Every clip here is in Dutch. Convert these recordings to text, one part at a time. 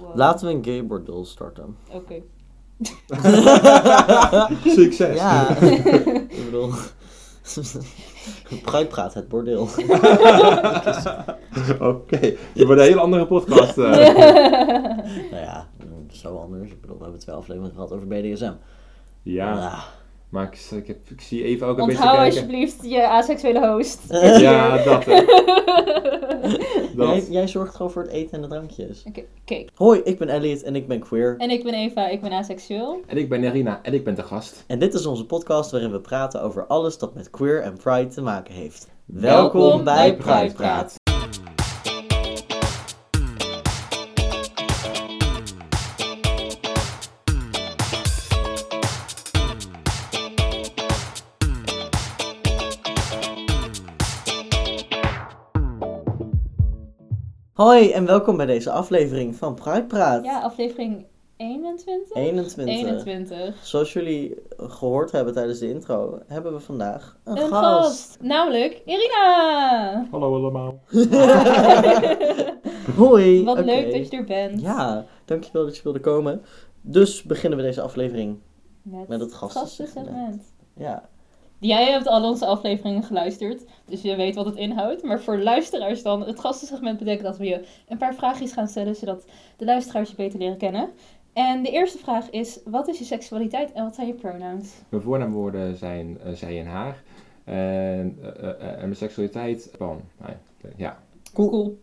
Wow. Laten we een gay bordel starten. Oké. Succes! Ja, ik bedoel... Bruidpraat, het bordeel. Oké, je wordt een hele andere podcast. eh. nou ja, zo anders. Ik bedoel, we hebben twee afleveringen gehad over BDSM. ja, Ah. Maar ik, ik, heb, ik zie even ook een beetje Onthoud kijken. alsjeblieft je aseksuele host. Ja, dat. Jij, dat. jij zorgt gewoon voor het eten en de drankjes. Oké. Hoi, ik ben Elliot en ik ben queer. En ik ben Eva, ik ben aseksueel. En ik ben Nerina en ik ben de gast. En dit is onze podcast waarin we praten over alles dat met queer en pride te maken heeft. Welkom Welkom bij bij Pride Pridepraat. Praat. Hoi en welkom bij deze aflevering van Pride Praat. Ja, aflevering 21? 21. 21. Zoals jullie gehoord hebben tijdens de intro, hebben we vandaag een, Een gast. gast. Namelijk Irina. Hallo allemaal. Hoi. Wat leuk dat je er bent. Ja, dankjewel dat je wilde komen. Dus beginnen we deze aflevering. Met, Met het gastensegment. Ja, Jij hebt al onze afleveringen geluisterd, dus je weet wat het inhoudt. Maar voor luisteraars dan, het gastensegment betekent dat we je een paar vraagjes gaan stellen, zodat de luisteraars je beter leren kennen. En de eerste vraag is, wat is je seksualiteit en wat zijn je pronouns? Mijn voornaamwoorden zijn eh, zij en haar. En, eh, eh, en mijn seksualiteit, van, ja, ja. cool. Cool.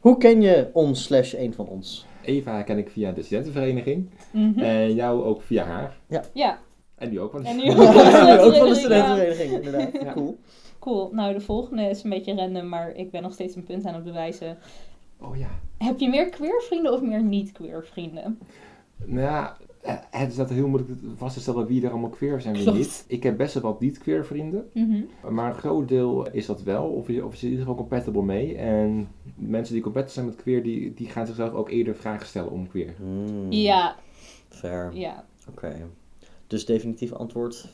Hoe ken je ons slash een van ons? Eva ken ik via de studentenvereniging. Mhm. En jou ook via haar. Ja, En die ook wel. En nu Ja, ook van de ook van de studentenvereniging, studentenvereniging, inderdaad. Ja. Cool. cool. Nou, de volgende is een beetje random, maar ik ben nog steeds een punt aan het bewijzen. Oh ja. Heb je meer queer vrienden of meer niet-queer vrienden? Nou ja, eh, het is dat heel moeilijk vast te stellen wie er allemaal queer zijn en wie Klopt. niet. Ik heb best wel wat niet-queer vrienden. Mhm. Maar een groot deel is dat wel, of je, of in ieder geval compatible mee. En mensen die compatible zijn met queer, die, die gaan zichzelf ook eerder vragen stellen om queer. Hmm, Ja, Fair. ja. Oké. Dus definitief antwoord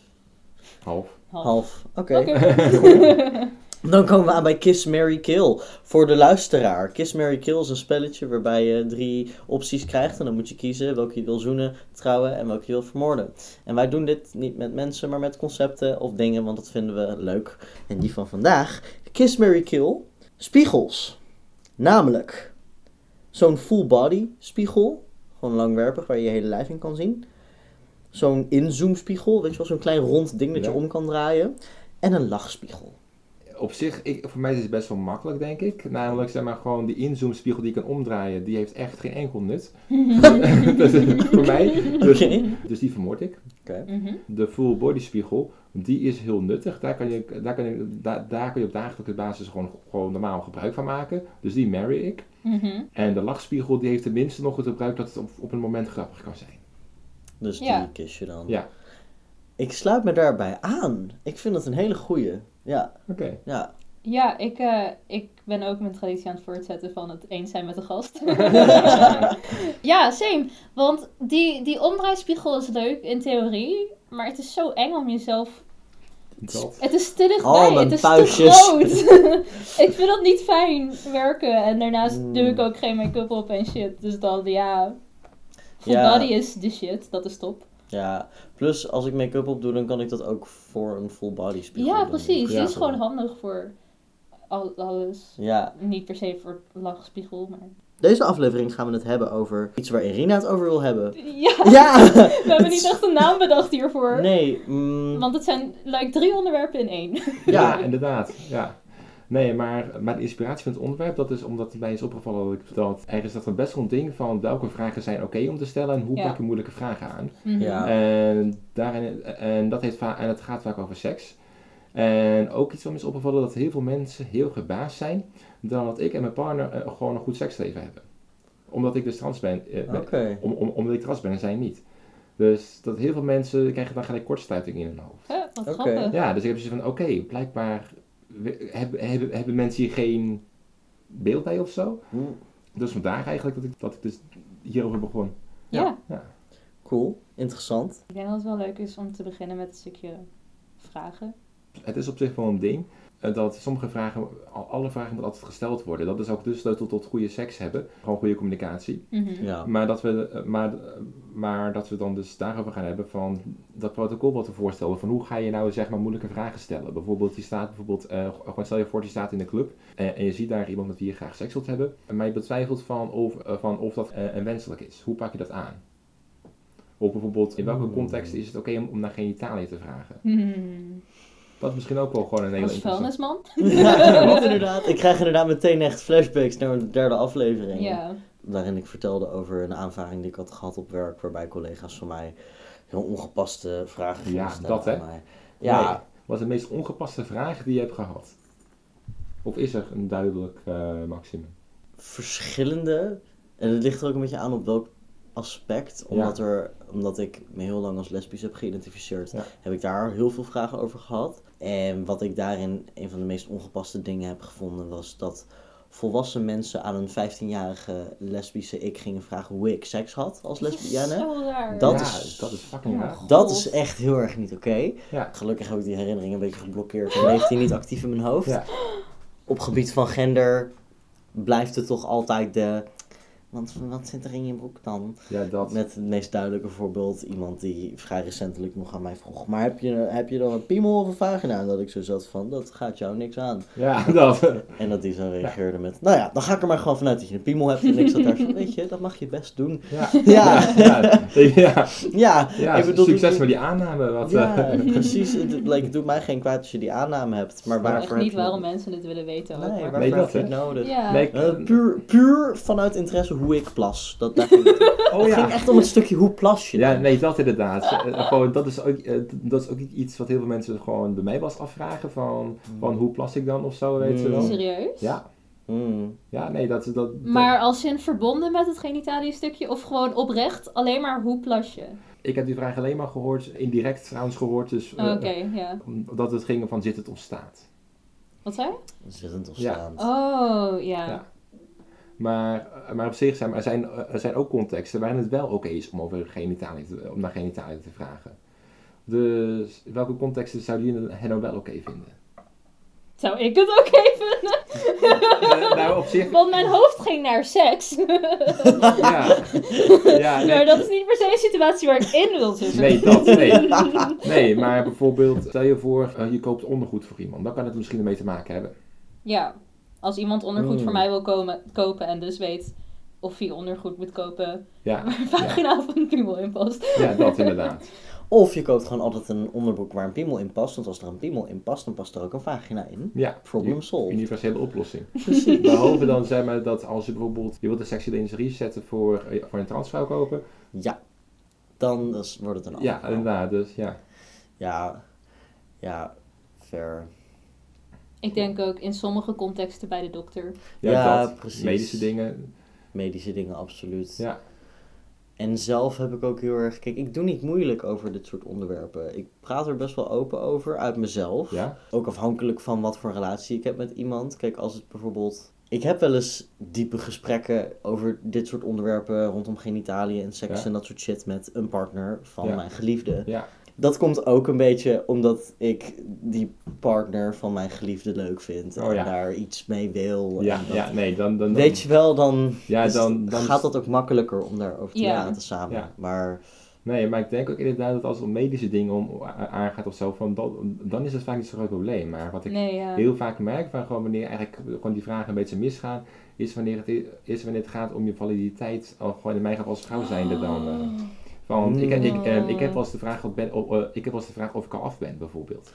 Half. Half. half. Oké. Oké. Dan komen we aan bij Kiss, Mary, Kill. Voor de luisteraar. Kiss, Mary, Kill is een spelletje waarbij je drie opties krijgt. En dan moet je kiezen welke je wil zoenen, trouwen en welke je wil vermoorden. En wij doen dit niet met mensen, maar met concepten of dingen, want dat vinden we leuk. En die van vandaag, Kiss, Mary, Kill, spiegels. Namelijk, zo'n full body spiegel, gewoon langwerpig, waar je je hele lijf in kan zien. Zo'n inzoom spiegel, weet je wel, zo'n klein rond ding dat je Ja. om kan draaien. En een lachspiegel. Op zich, ik, voor mij is het best wel makkelijk, denk ik. Namelijk, zeg maar, gewoon die inzoomspiegel die je kan omdraaien, die heeft echt geen enkel nut. Dat is voor mij. Dus, dus die vermoord ik. Mhm. De full body spiegel, die is heel nuttig. Daar kan je, daar kan je, daar, daar kan je op dagelijkse basis gewoon, gewoon normaal gebruik van maken. Dus die marry ik. Mhm. En de lachspiegel, die heeft tenminste nog het gebruik dat het op, op een moment grappig kan zijn. Dus die kies je dan. Ja. Ik sluit me daarbij aan. Ik vind dat een hele goeie. Ja, Oké. ja. Ja, ik, eh, ik ben ook mijn traditie aan het voortzetten van het eens zijn met de gast. ja, same. Want die, die omdraaispiegel is leuk in theorie, maar het is zo eng om jezelf... Dat. Het is te dichtbij, Oh, het is puistjes. te groot. ik vind dat niet fijn werken. En daarnaast Mm. doe ik ook geen make-up op en shit. Dus dan, ja... Full Ja. body is de shit, dat is top. Ja, plus als ik make-up op doe, dan kan ik dat ook voor een full body spiegel Ja, doen. precies. Ja. Die is gewoon handig voor al- alles. Ja, Niet per se voor lachspiegel, maar... deze aflevering gaan we het hebben over iets waar Irina het over wil hebben. Ja, Ja! we hebben niet echt een naam bedacht hiervoor. Nee, mm, Want het zijn like, drie onderwerpen in één. Ja, ja. inderdaad. Ja. Nee, maar, maar de inspiratie van het onderwerp, dat is omdat mij is opgevallen dat, ik, dat er is dat een best wel een ding van welke vragen zijn oké om te stellen en hoe Ja. pak je moeilijke vragen aan. Mhm. Ja. En, daarin, en, dat heeft va- en het gaat vaak over seks. En ook iets wat me is opgevallen dat heel veel mensen heel gebaasd zijn dat ik en mijn partner eh, gewoon een goed seksleven hebben. Omdat ik dus trans ben. ben- Oké. om, om, omdat ik trans ben en zij niet. Dus dat heel veel mensen krijgen dan gelijk kortsluiting in hun hoofd. Huh, wat grappig. Ja, dus ik heb zoiets van, oké, blijkbaar hebben, hebben, hebben mensen hier geen beeld bij of zo. Dus vandaar eigenlijk dat ik, dat ik dus hierover begon. Ja. Ja. Cool, interessant. ik denk dat het wel leuk is om te beginnen met een stukje vragen. Het is op zich wel een ding. eh, dat sommige vragen, al- alle vragen moeten altijd gesteld worden. Dat is ook de sleutel tot goede seks hebben. Gewoon goede communicatie. Mhm. Ja. Maar dat, we, eh, maar, maar dat we dan dus daarover gaan hebben van dat protocol wat we voorstellen. Van hoe ga je nou zeg maar moeilijke vragen stellen. Bijvoorbeeld, je staat bijvoorbeeld, eh, gewoon stel je voor, je staat in de club en, en je ziet daar iemand met wie je graag seks wilt hebben. Maar je betwijfelt van of, eh, van of dat eh, een wenselijk is. Hoe pak je dat aan? Of bijvoorbeeld, in welke context is het oké om, om naar genitaliën te vragen? Hmm. Dat is misschien ook wel gewoon een hele Als vuilnisman? Ja, inderdaad. Ik krijg inderdaad meteen echt flashbacks naar de derde aflevering. Ja. Waarin ik vertelde over een aanvaring die ik had gehad op werk. Waarbij collega's van mij heel ongepaste vragen gingen Ja, dat, hè? aan mij. Ja, Nee, wat is de meest ongepaste vraag die je hebt gehad? Of is er een duidelijk eh, maximum? verschillende. En het ligt er ook een beetje aan op welk aspect. Omdat, er, omdat ik me heel lang als lesbisch heb geïdentificeerd, Ja. heb ik daar heel veel vragen over gehad. En wat ik daarin een van de meest ongepaste dingen heb gevonden, was dat volwassen mensen aan een 15-jarige lesbische ik gingen vragen hoe ik seks had als lesbienne. Dat ja, is- dat is fucking Ja. Dat is echt heel erg niet oké. Ja. Gelukkig heb ik die herinnering een beetje geblokkeerd en leeft die niet actief in mijn hoofd. Ja. Op gebied van gender blijft het toch altijd de. Want wat zit er in je broek dan? Ja, dat. Met het meest duidelijke voorbeeld, iemand die vrij recentelijk nog aan mij vroeg. Maar heb je, heb je dan een piemel of een vagina? En dat ik zo zat van, dat gaat jou niks aan. Ja, dat. En dat die zo reageerde met, nou ja, dan ga ik er maar gewoon vanuit dat je een piemel hebt. En ik zat daar zo, weet je, dat mag je best doen. Ja. Ja, Ja, ja, ja, ja, ik bedoel, succes met die aanname. Wat, Ja, eh, precies. Het, like, het doet mij geen kwaad als je die aanname hebt. Maar Ik weet waarvoor echt niet heb je... waarom mensen het willen weten ook. Nee, maar- waarvoor heb dat, je het nodig? Ja. Nee, ik- Eh, puur, puur vanuit interesse hoe ik plas. Dat, daar ging het. oh Het ging ja. echt om het stukje hoe plas je. Ja, dan? nee, dat inderdaad. Eh, gewoon, dat, is ook, eh, dat is ook iets wat heel veel mensen gewoon bij mij was afvragen. Van, van hoe plas ik dan of zo, weet je Mm. wel. Serieus? Ja, Mm. ja, nee, dat... dat, dat Maar als in verbonden met het genitalie stukje of gewoon oprecht alleen maar hoe plas je? Ik heb die vraag alleen maar gehoord, indirect trouwens gehoord, dus... eh, Oké, ja. Dat het ging van zit het of staat. Wat zei je? Zittend of Ja. staand. Oh, ja. Ja. Maar, maar op zich zijn er, zijn er zijn ook contexten waarin het wel oké is om, over genitaliën te, om naar genitaliën te vragen. Dus welke contexten zou je het nou wel oké vinden? Zou ik het ook even? Eh, nou, op zich... Want mijn hoofd ging naar seks. Ja, ja Maar nee, dat is niet per se een situatie waar ik in wil zitten. nee, dat, nee. Nee, maar bijvoorbeeld, stel je voor, eh, je koopt ondergoed voor iemand. Dan kan het misschien ermee te maken hebben. Ja, als iemand ondergoed Mm. voor mij wil komen, kopen en dus weet of hij ondergoed moet kopen Ja, waar een vagina of een piemel in past. ja dat inderdaad. Of je koopt gewoon altijd een onderbroek waar een piemel in past. Want als er een piemel in past, dan past er ook een vagina in. Ja, Problem solved. universele oplossing. Behalve dan zeg maar dat als je bijvoorbeeld, je wilt een sexy lingerie zetten voor, eh, voor een transvrouw kopen. Ja. Dan is- wordt het een ander Ja, inderdaad, dus ja. Ja. Ja. Fair. Ik denk ook in sommige contexten bij de dokter. Ja, Ja, dat. precies. Medische dingen. Medische dingen, absoluut. Ja. En zelf heb ik ook heel erg... Kijk, ik doe niet moeilijk over dit soort onderwerpen. Ik praat er best wel open over, uit mezelf. Ja. Ook afhankelijk van wat voor relatie ik heb met iemand. Kijk, als het bijvoorbeeld... Ik heb wel eens diepe gesprekken over dit soort onderwerpen rondom genitaliën en seks Ja. en dat soort shit met een partner van Ja. mijn geliefde. Ja. Dat komt ook een beetje omdat ik die partner van mijn geliefde leuk vind Oh en ja. daar iets mee wil. Ja, en dat- ja, nee, dan... dan, dan Weet je wel, dan, Ja, dan- dan- gaat dat ook makkelijker om daarover te Ja. praten samen. Ja. Maar Nee, maar ik denk ook inderdaad dat als het om medische dingen om, aangaat of zo, van dat, dan is het vaak niet zo'n groot probleem. Maar wat ik Nee, ja. heel vaak merk, van gewoon wanneer eigenlijk gewoon die vragen een beetje misgaan, is wanneer het, is wanneer het gaat om je validiteit, of gewoon in mijn geval als vrouw zijnde dan. eh. Want ik, ik, ik, eh, ik heb wel eens de vraag of, ben, of, eh, ik heb wel eens de vraag of ik al af ben, bijvoorbeeld.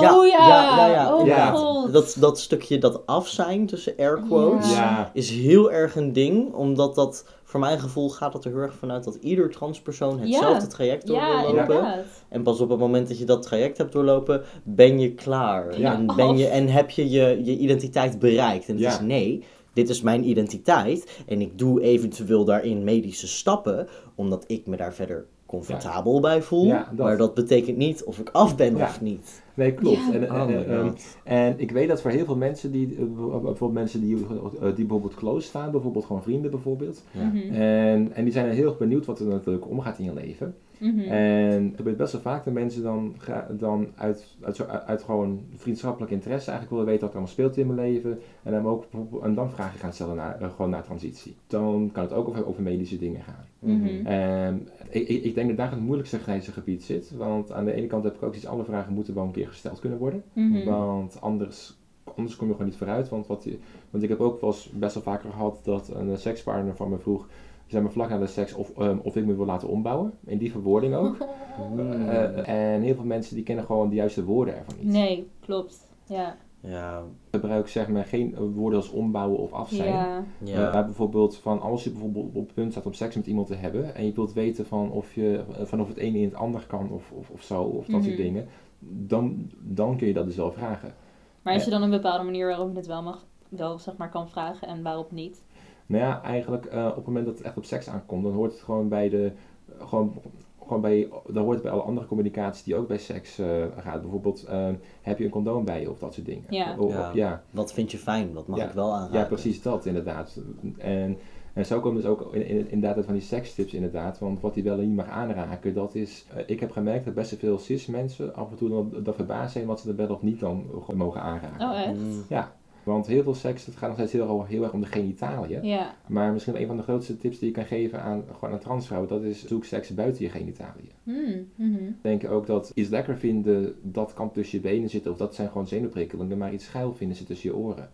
Ja, oh ja, ja, ja, ja, oh dat, dat stukje dat af zijn tussen air quotes is heel erg een ding. Omdat dat, voor mijn gevoel, gaat het er heel erg vanuit dat ieder transpersoon hetzelfde traject door ja, wil lopen. En pas op het moment dat je dat traject hebt doorlopen, ben je klaar. Ja. En, ben je, en heb je je, je identiteit bereikt. En het Ja. is nee, dit is mijn identiteit. En ik doe eventueel daarin medische stappen, omdat ik me daar verder comfortabel bij voel. Ja, dat. Maar dat betekent niet of ik af ben Ja. of niet. Nee, klopt. Ja. En, Oh en, my en, god. en ik weet dat voor heel veel mensen die, eh, bijvoorbeeld mensen die, eh, die bijvoorbeeld close staan, bijvoorbeeld gewoon vrienden bijvoorbeeld. Ja. Mhm. En, en die zijn heel erg benieuwd wat er natuurlijk omgaat in je leven. Mhm. En het gebeurt best wel vaak dat mensen dan, dan uit, uit, uit gewoon vriendschappelijk interesse eigenlijk willen weten wat er allemaal speelt in mijn leven. En dan, ook, en dan vragen gaan stellen naar, eh, gewoon naar transitie. Dan kan het ook over, over medische dingen gaan. Mhm. En ik, ik, ik denk dat daar het moeilijkste grijze gebied zit. Want aan de ene kant heb ik ook iets, alle vragen moeten wel een keer gesteld kunnen worden. Mhm. Want anders, anders kom je gewoon niet vooruit. Want, wat, want ik heb ook wel eens best wel vaker gehad dat een sekspartner van me vroeg, zeg maar vlak na de seks, of, ehm, of ik me wil laten ombouwen. In die verwoording ook. Mm. Eh, en heel veel mensen die kennen gewoon de juiste woorden ervan niet. Nee, klopt. Ja. Ja, Gebruik zeg maar geen eh, woorden als ombouwen of af zijn. Ja. ja. Eh, maar bijvoorbeeld van als je bijvoorbeeld op het punt staat om seks met iemand te hebben en je wilt weten van of, je, eh, van of het ene in het ander kan of, of, of zo, of dat soort Mhm. dingen, dan, dan kun je dat dus wel vragen. Maar is er dan een bepaalde manier waarop je het wel mag, wel zeg maar kan vragen en waarop niet? Nou ja, eigenlijk eh, op het moment dat het echt op seks aankomt, dan hoort het gewoon bij de. Gewoon, gewoon bij, dan hoort het bij alle andere communicatie die ook bij seks eh, gaat. Bijvoorbeeld, eh, heb je een condoom bij je of dat soort dingen. Ja. O- Ja. ja. Wat vind je fijn? Wat mag Ja. ik wel aanraken? Ja, precies dat inderdaad. En, en zo komen dus ook in, in, inderdaad uit van die sekstips inderdaad. Want wat hij wel en niet mag aanraken, dat is... eh, ik heb gemerkt dat best veel cis mensen af en toe dan, dat verbaasd zijn wat ze er wel of niet dan mogen aanraken. Oh, echt? Mm. Ja, want heel veel seks, het gaat nog steeds heel, heel erg om de genitaliën. Ja. Maar misschien een van de grootste tips die je kan geven aan, gewoon aan transvrouwen, dat is zoek seks buiten je genitaliën. Hmm, mhm. Denk ook dat iets lekker vinden, dat kan tussen je benen zitten, of dat zijn gewoon zenuwprikkelingen, maar iets schuil vinden zit tussen je oren.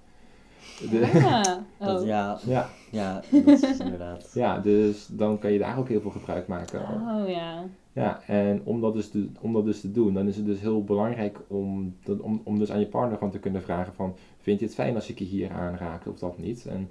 De- Ah. Dat, Oh. ja, ja, ja, dat is inderdaad. ja, dus dan kan je daar ook heel veel gebruik maken. Oh ja. Ja, en om dat, dus te, om dat dus te doen, dan is het dus heel belangrijk om, dat- om, om dus aan je partner gewoon te kunnen vragen van, vind je het fijn als ik je hier aanraak of dat niet? En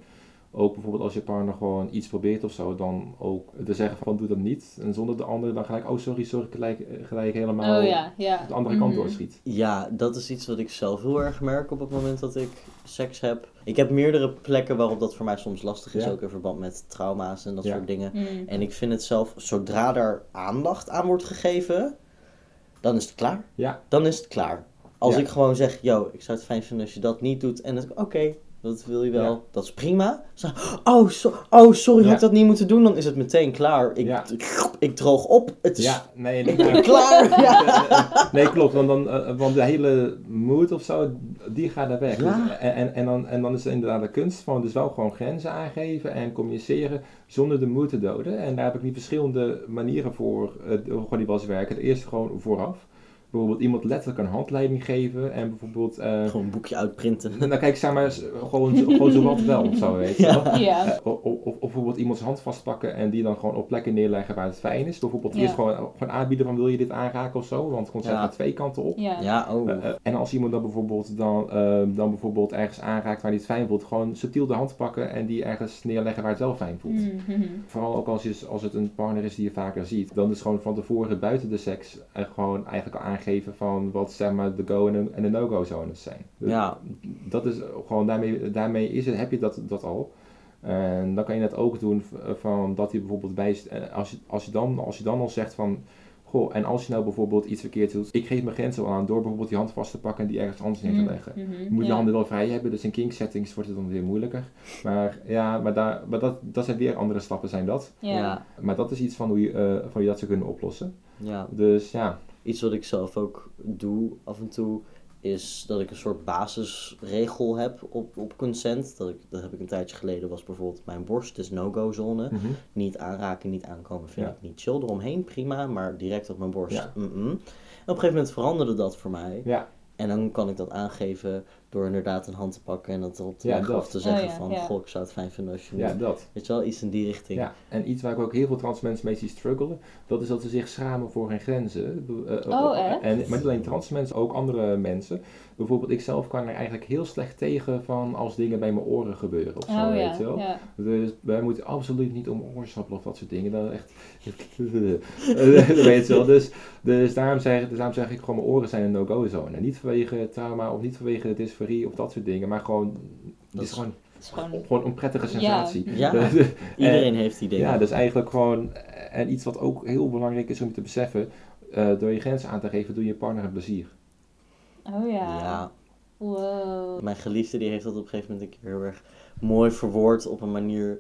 ook bijvoorbeeld als je partner gewoon iets probeert of zo, dan ook te zeggen van, doe dat niet. En zonder de ander dan gelijk, oh sorry, sorry, gelijk, gelijk helemaal Oh ja, ja. de andere kant Mhm. doorschiet. Ja, dat is iets wat ik zelf heel erg merk op het moment dat ik seks heb. Ik heb meerdere plekken waarop dat voor mij soms lastig is, Ja. ook in verband met trauma's en dat Ja. soort dingen. Mm. En ik vind het zelf, zodra er aandacht aan wordt gegeven, dan is het klaar. Ja. Dan is het klaar. Als Ja. ik gewoon zeg, yo, ik zou het fijn vinden als je dat niet doet. En dan oké, dat wil je wel. Ja. Dat is prima. Zo, oh, so- oh, sorry, Ja. had ik dat niet moeten doen? Dan is het meteen klaar. Ik, ik, droog op. Het is Ja, nee, ik ben klaar. Ja. nee, klopt, want, dan, eh, want de hele mood of zo, die gaat er weg. Dus- en, en, en, dan, en dan is het inderdaad de kunst van dus wel gewoon grenzen aangeven en communiceren zonder de moed te doden. En daar heb ik niet verschillende manieren voor, eh, gewoon die was werken. Het eerste gewoon vooraf. Bijvoorbeeld iemand letterlijk een handleiding geven en bijvoorbeeld... eh, Gewoon een boekje uitprinten. nou kijk, zeg maar, gewoon, gewoon zo wat wel of zo, weet je wel. Ja. Ja. Eh, of, of, of bijvoorbeeld iemands hand vastpakken en die dan gewoon op plekken neerleggen waar het fijn is. Bijvoorbeeld Ja. eerst gewoon, gewoon aanbieden van wil je dit aanraken of zo, want het komt Ja. twee kanten op. Ja. Ja, oh. Eh, eh, en als iemand dan bijvoorbeeld, dan, eh, dan bijvoorbeeld ergens aanraakt waar hij het fijn voelt, gewoon subtiel de hand pakken en die ergens neerleggen waar het zelf fijn voelt. Mm, mhm. Vooral ook als, je, als het een partner is die je vaker ziet, dan is gewoon van tevoren buiten de seks eh, gewoon eigenlijk al aangeven van wat zeg maar de go en de, no-go zones zijn. Dus Ja. Dat is gewoon, daarmee, daarmee is het, heb je dat, dat al. En dan kan je het ook doen v- van dat hij bijvoorbeeld bij, eh, als je, als, je dan, als je dan al zegt van, goh, en als je nou bijvoorbeeld iets verkeerd doet, ik geef mijn grenzen wel aan door bijvoorbeeld die hand vast te pakken en die ergens anders neer te Mm, leggen. Je moet je Ja. handen wel vrij hebben, dus in kink settings wordt het dan weer moeilijker. Maar ja, maar, daar, maar dat, dat zijn weer andere stappen zijn dat. Ja. Ja. Maar dat is iets van hoe je, eh, van hoe je dat zou kunnen oplossen. ja. Dus ja, Iets wat ik zelf ook doe af en toe, is dat ik een soort basisregel heb op, op consent. Dat, ik, dat heb ik een tijdje geleden, was bijvoorbeeld mijn borst is no-go zone. mhm. Niet aanraken, niet aankomen vind Ja. ik niet chill. Eromheen prima, maar direct op mijn borst. Ja. En op een gegeven moment veranderde dat voor mij. ja, En dan kan ik dat aangeven door inderdaad een hand te pakken en dat erop te Ja. Of te zeggen Oh ja, van, ja. goh, ik zou het fijn vinden als je ja, dat. Weet je wel, iets in die richting. Ja, en iets waar ik ook heel veel trans mensen mee zie struggelen, dat is dat ze zich schamen voor hun grenzen. Eh, Oh, echt? En, maar niet alleen trans mensen, ook andere mensen. Bijvoorbeeld, ik zelf kan er eigenlijk heel slecht tegen van als dingen bij mijn oren gebeuren of zo, Oh weet ja. je wel. ja. Dus wij moeten absoluut niet om oorzappelen of dat soort dingen. Dat is echt... dat weet je wel. Dus, dus, daarom zeg, dus daarom zeg ik gewoon, mijn oren zijn een no-go zone. Niet vanwege trauma of niet vanwege dysforie of dat soort dingen, maar gewoon... Het is gewoon, Het is gewoon... gewoon een prettige Ja. sensatie. Ja, iedereen heeft die dingen. ja, dus eigenlijk gewoon, en iets wat ook heel belangrijk is om te beseffen, eh, door je grenzen aan te geven, doe je je partner een plezier. Oh ja. Ja. Wow. Mijn geliefde die heeft dat op een gegeven moment een keer heel erg mooi verwoord op een manier.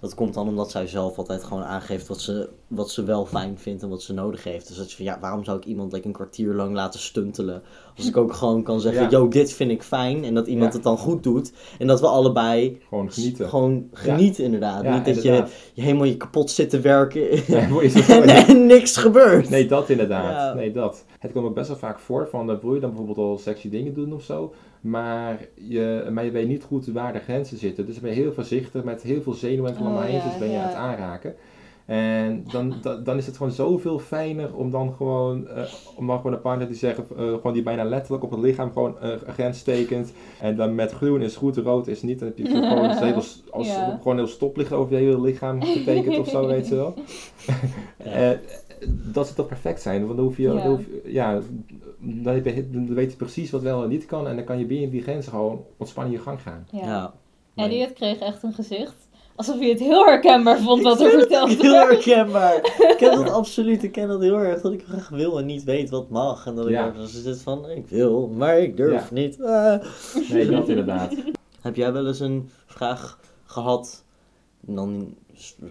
Dat komt dan omdat zij zelf altijd gewoon aangeeft wat ze, wat ze wel fijn vindt en wat ze nodig heeft. Dus dat is van ja, waarom zou ik iemand like, een kwartier lang laten stuntelen? Als ik ook gewoon kan zeggen, Ja. yo, dit vind ik fijn. En dat iemand Ja. het dan goed doet. En dat we allebei Gewoon genieten. gewoon genieten inderdaad. Ja, Niet dat je, inderdaad. je helemaal je kapot zit te werken je- en, en niks gebeurt. Nee, dat inderdaad. Ja. Nee, dat. Het komt ook best wel vaak voor van dat wil je dan bijvoorbeeld al sexy dingen doen of zo. Maar je, maar je weet niet goed waar de grenzen zitten. Dus dan ben je heel voorzichtig met heel veel zenuwen en Oh, ja, dus ben je ja. aan het aanraken. En dan, da- dan is het gewoon zoveel fijner om dan gewoon, eh, om dan gewoon een partner die zeggen, eh, gewoon die bijna letterlijk op het lichaam gewoon eh, een grens tekent. En dan met groen is goed, rood is niet. Dan heb je gewoon als, Ja. gewoon heel stoplicht over je hele lichaam getekend of zo, weet je wel. Dat zou toch perfect zijn, want dan hoef je, Ja. dan hoef je- ja, dan, heb je- dan weet je precies wat wel en niet kan en dan kan je binnen die grenzen gewoon ontspannen je gang gaan. Ja. Ja. Elliot kreeg echt een gezicht. Alsof hij het heel herkenbaar vond wat er verteld Heel werd. herkenbaar. Ik ken dat absoluut. Ik ken dat heel erg. Dat ik graag wil en niet weet wat mag. En dat ik Ja. ergens zit van, ik wil, maar ik durf Ja. niet. Ah. Nee, dat inderdaad. Heb jij wel eens een vraag gehad? En dan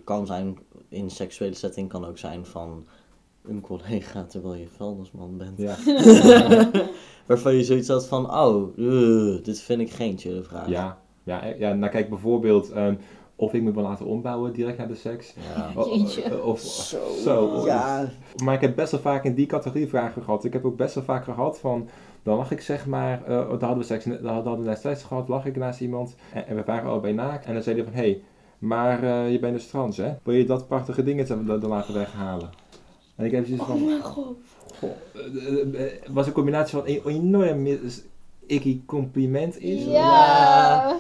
kan zijn in seksuele setting, kan ook zijn van een collega terwijl je vuilnisman bent. Ja. Waarvan je zoiets had van, oh, eh, dit vind ik geen chille vraag. Ja, ja, eh, ja nou kijk bijvoorbeeld ehm, of ik me wil laten ombouwen direct na de seks. Ja. Eh, Of, Zo. Zo. Ja. Maar ik heb best wel vaak in die categorie vragen gehad. Ik heb ook best wel vaak gehad van, dan lag ik zeg maar, eh, dan hadden we seks, dan hadden we net seks gehad, lag ik naast iemand en, en we waren allebei naakt. En dan zei hij van, hé, hey, maar eh, je bent dus trans hè? Wil je dat prachtige dingetje dan dan laten weghalen? En ik heb zoiets Oh van, mijn god. goh, eh, eh, eh, was een combinatie van een enorm icky compliment is. Ja.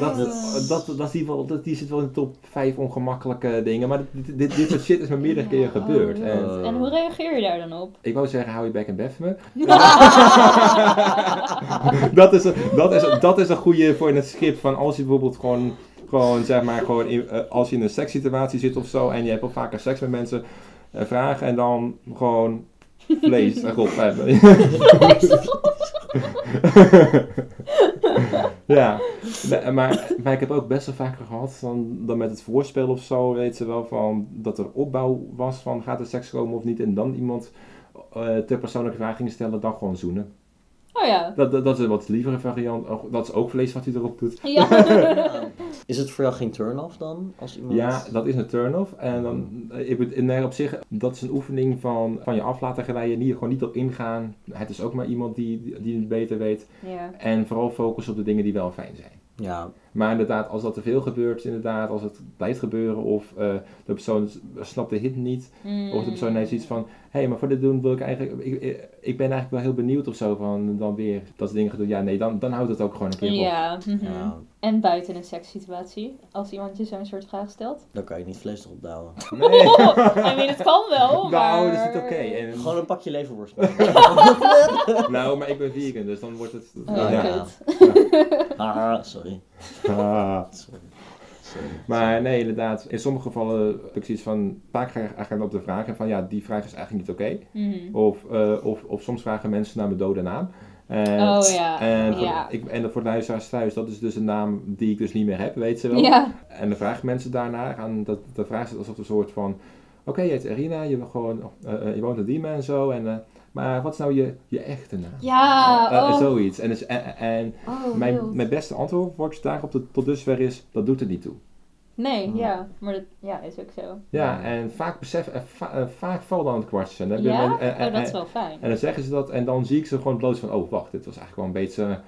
Dat, Dat- dat, is dat, die zit wel in de top 5 ongemakkelijke dingen. Maar dit, dit, dit soort shit is me meerdere keren gebeurd. oh, En. En hoe reageer je daar dan op? ik wou zeggen, hou je bek en bef me. dat, is een, dat, is, dat is een goede voor in het schip. Van als je bijvoorbeeld gewoon, gewoon zeg maar, gewoon in, als je in een sekssituatie zit of zo. En je hebt al vaker seks met mensen. Vragen en dan gewoon vlees erop hebben. ja, maar, maar ik heb ook best wel vaker gehad dan, dan met het voorspel of zo, weet ze wel, van dat er opbouw was van gaat er seks komen of niet. En dan iemand eh ter persoonlijke vraag ging stellen, dan gewoon zoenen. Oh ja. Dat, dat, dat is een wat lievere variant. Dat is ook vlees wat hij erop doet. Ja. Is het voor jou geen turn-off dan? Als iemand... Ja, dat is een turn-off. En dan, ik bedoel, nee, op zich, dat is een oefening van, van je af laten glijden. Niet, gewoon niet op ingaan. Het is ook maar iemand die, die, die het beter weet. ja. En vooral focus op de dingen die wel fijn zijn. Ja, Maar inderdaad, als dat te veel gebeurt, inderdaad, als het blijft gebeuren of eh, de persoon snapt de hit niet, of de persoon heeft iets van, hé, hey, maar voor dit doen wil ik eigenlijk, ik, ik, ik ben eigenlijk wel heel benieuwd of zo van dan weer dat soort dingen gaan doen. Ja, nee, dan, dan houdt het ook gewoon een keer op. Ja. mhm. ja, En buiten een sekssituatie, als iemand je zo'n soort vraag stelt. dan kan je niet vlees erop douwen. Nee. I mean, het kan wel, maar... Nou, dat is niet oké. En- Gewoon een pakje leverworst. Nou, maar ik ben vegan, dus dan wordt het... Oh, Ja. ja. ah, sorry. Ah. sorry. sorry. Maar nee, inderdaad, in sommige gevallen heb ik zoiets van, vaak ga ik eigenlijk op de vraag van, ja, die vraag is eigenlijk niet oké. Mhm. Of, eh, of, of soms vragen mensen naar mijn dode naam. En, Oh ja, En voor, ja. ik, en voor de luisteraars thuis, dat is dus een naam die ik dus niet meer heb, weet ze wel. Ja. En dan vragen mensen daarnaar, en dat, dan vragen ze het alsof een soort van, oké, je heet Irina, je, gewoon, eh, eh, je woont in Diemen en zo, en, eh, maar wat is nou je, je echte naam? Ja, Eh, eh, oh. zoiets. En, dus, en, en Oh, mijn, wild. mijn beste antwoord daarop tot, tot dusver is, dat doet er niet toe. Nee, Hmm. ja. Maar dat ja, is ook zo. Ja, en vaak besef, eh, va- eh, vaak valt dan het kwartje. Ja? eh, eh, Oh, dat is eh, wel fijn. En dan zeggen ze dat en dan zie ik ze gewoon bloot van, oh wacht, dit was eigenlijk wel een beetje een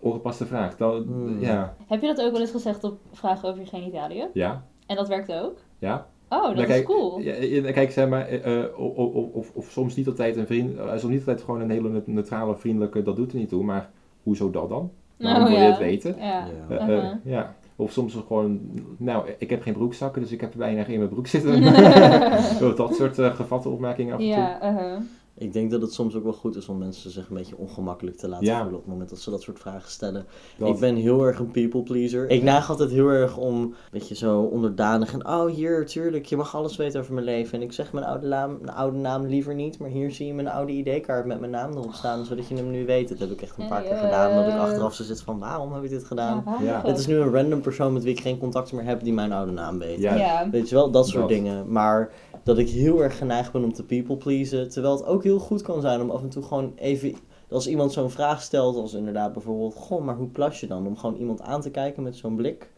ongepaste vraag. Dan, Hmm. Ja, Heb je dat ook wel eens gezegd op vragen over je genitaliën? ja, En dat werkte ook? ja. Oh, dat Nou, is kijk, cool. Ja, kijk, zeg maar, eh, eh, of, of, of, of soms niet altijd een vriend, eh, soms niet altijd gewoon een hele neutrale, vriendelijke, dat doet er niet toe, maar hoezo dat dan? Waarom Oh, wil je ja. het weten? Ja. Ja. Uh-huh. ja. Of soms gewoon, nou, ik heb geen broekzakken, dus ik heb weinig in mijn broek zitten. Zo, dat soort eh, gevatte opmerkingen af en toe. Ja, uh-huh. Ik denk dat het soms ook wel goed is om mensen zich een beetje ongemakkelijk te laten Ja. voelen op het moment dat ze dat soort vragen stellen. Dat- Ik ben heel erg een people pleaser. Ik neig altijd heel erg om een beetje zo onderdanig en oh hier, tuurlijk, je mag alles weten over mijn leven. En ik zeg mijn oude naam, mijn oude naam liever niet, maar hier zie je mijn oude ID-kaart met mijn naam erop staan, zodat je hem nu weet. Dat heb ik echt een paar keer gedaan, dat ik achteraf zo zit van waarom heb ik dit gedaan? Ja, Het is nu een random persoon met wie ik geen contact meer heb die mijn oude naam weet. Ja. Ja. Weet je wel, dat soort Dat. dingen. Maar dat ik heel erg geneigd ben om te people pleasen. Terwijl het ook heel goed kan zijn om af en toe gewoon even... Als iemand zo'n vraag stelt, als inderdaad bijvoorbeeld... Goh, maar hoe plas je dan? Om gewoon iemand aan te kijken met zo'n blik.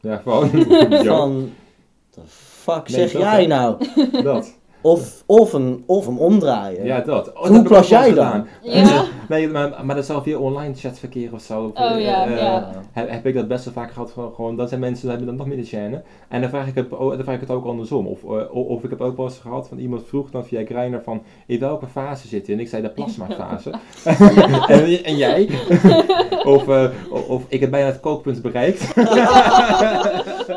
Ja, gewoon. Van, the fuck Nee, zeg jij nou? dat. Of, of, een, of hem omdraaien. Ja, dat. Oh, Hoe plas jij dan? Ja. Nee, maar, maar dat is wel via online chatverkeer of zo. Oh, ja, Eh, ja. Heb, heb ik dat best wel vaak gehad van gewoon, dat zijn mensen die hebben dan nog minder chaîne. En dan vraag, ik het, dan vraag ik het ook andersom. Of, eh, of, of ik heb ook wel eens gehad van iemand vroeg dan via Grindr van in welke fase zit je? En ik zei de plasmafase. en, en jij? of, eh, of, ik heb bijna het kookpunt bereikt.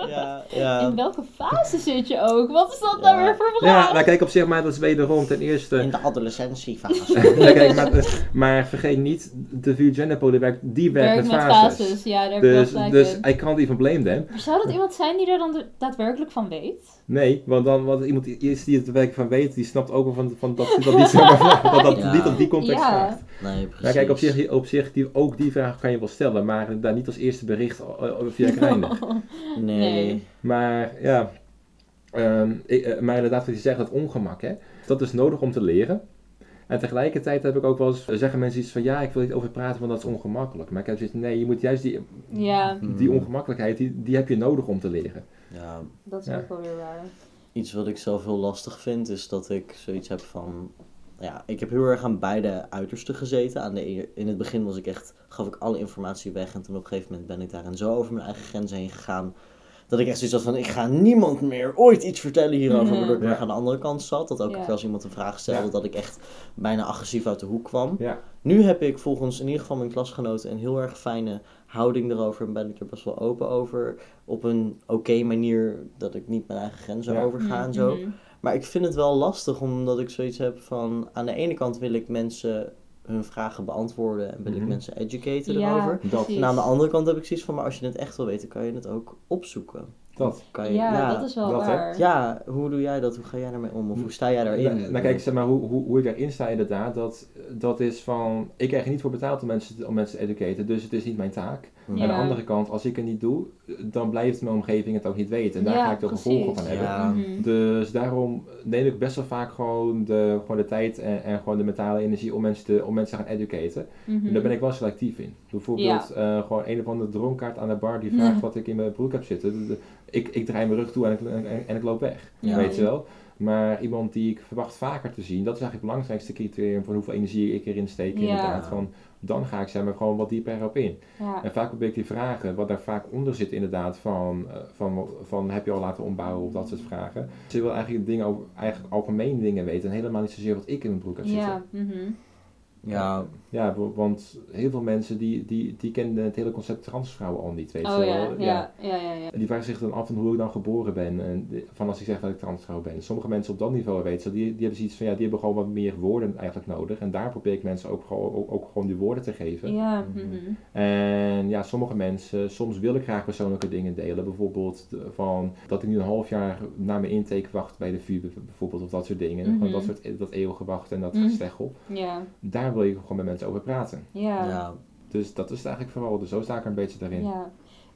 ja, ja. In welke fase zit je ook? Wat is dat nou weer voor vraag? ja, nou kijk op zich, maar dat is wederom ten eerste... In de adolescentiefase. Ja, kijk, maar, maar vergeet niet, de vier genderpolen werkt, die werkt Werk met met fases. fases. Ja, daar Dus, gelijk dus in. I can't even blame them. Maar zou dat iemand zijn die er dan daadwerkelijk van weet? Nee, want dan want iemand die is die het er werk van weet, die snapt ook wel van, van dat dat niet, zeg maar, dat, dat Ja. niet op die context Ja. vraagt. Nee, precies. Kijk, op zich, op zich die, ook die vraag kan je wel stellen, maar daar niet als eerste bericht eh, eh, via Grindr. Nee. Nee. maar ja, ehm, ik, eh, maar inderdaad wat je zegt, dat ongemak, hè, dat is nodig om te leren. En tegelijkertijd heb ik ook wel eens, zeggen mensen iets van, ja, ik wil niet over praten, want dat is ongemakkelijk. Maar ik heb zoiets, nee, je moet juist die, Ja, die Hmm. ongemakkelijkheid, die, die heb je nodig om te leren. Ja, dat is Ja. ook wel weer waar. Iets wat ik zelf heel lastig vind, is dat ik zoiets heb van. Ja, ik heb heel erg aan beide uitersten gezeten. Aan de, e- in het begin was ik echt, gaf ik alle informatie weg. En toen op een gegeven moment ben ik daarin zo over mijn eigen grenzen heen gegaan. Dat ik echt zoiets had van, ik ga niemand meer ooit iets vertellen hierover. Mhm. Waardoor ik Ja. weer aan de andere kant zat. Dat ook Ja. als iemand een vraag stelde, Ja. dat ik echt bijna agressief uit de hoek kwam. Ja. Nu heb ik volgens in ieder geval mijn klasgenoten een heel erg fijne houding erover. En ben ik er best wel open over. Op een oké manier, dat ik niet mijn eigen grenzen Ja. overga en zo. Mhm. Maar ik vind het wel lastig omdat ik zoiets heb van... Aan de ene kant wil ik mensen hun vragen beantwoorden en wil ik Mhm. mensen educaten Ja, erover. Dat. En aan de andere kant heb ik zoiets van, maar als je het echt wil weten, kan je het ook opzoeken. Dat. Kan je, Ja, dat is wel dat, hè? waar. Ja, hoe doe jij dat? Hoe ga jij daarmee om? Of hoe sta jij daarin? Nou, nou kijk, zeg maar, hoe, hoe, hoe ik daarin sta inderdaad, dat, dat is van, ik krijg er niet voor betaald om mensen, om mensen te educaten, dus het is niet mijn taak. Mhm. Aan de andere kant, als ik het niet doe, dan blijft mijn omgeving het ook niet weten. En daar Ja, ga ik de gevolgen van hebben. Ja. Mhm. Dus daarom neem ik best wel vaak gewoon de, gewoon de tijd en, en gewoon de mentale energie om mensen, te, om mensen te gaan educaten. Mhm. En daar ben ik wel selectief in. Bijvoorbeeld eh, gewoon een of andere dronkaart aan de bar die vraagt wat ik in mijn broek heb zitten. Ik, ik draai mijn rug toe en ik, en, en ik loop weg. Ja. Weet je wel? Maar iemand die ik verwacht vaker te zien, dat is eigenlijk het belangrijkste criterium van hoeveel energie ik erin steek Ja. inderdaad. Van, dan ga ik zeg maar gewoon wat dieper erop in. Ja. En vaak probeer ik die vragen, wat daar vaak onder zit inderdaad, van, eh, van, van heb je al laten ombouwen of dat soort vragen. Ze wil eigenlijk dingen over, eigenlijk algemene dingen weten en helemaal niet zozeer wat ik in mijn broek heb zitten. Ja, mhm. Ja, Ja, wa- want heel veel mensen die, die, die kennen het hele concept transvrouwen al niet, weet je Oh wel. ja, ja, ja, ja, ja. Die vragen zich dan af van hoe ik dan geboren ben. En van als ik zeg dat ik transvrouw ben. Sommige mensen op dat niveau weten, die, die hebben zoiets van ja, die hebben gewoon wat meer woorden eigenlijk nodig. En daar probeer ik mensen ook gewoon, ook, ook gewoon die woorden te geven. Ja, Mhm. mhm. En ja, sommige mensen, soms wil ik graag persoonlijke dingen delen. Bijvoorbeeld van dat ik nu een half jaar na mijn intake wacht bij de VU bijvoorbeeld. Of dat soort dingen. Mhm. Gewoon dat soort dat eeuwige wachten en dat Mhm. gesteggel. ja, Daar wil je gewoon met mensen over praten. ja. ja. Dus dat is het eigenlijk vooral. Dus zo sta ik er een beetje daarin. Ja.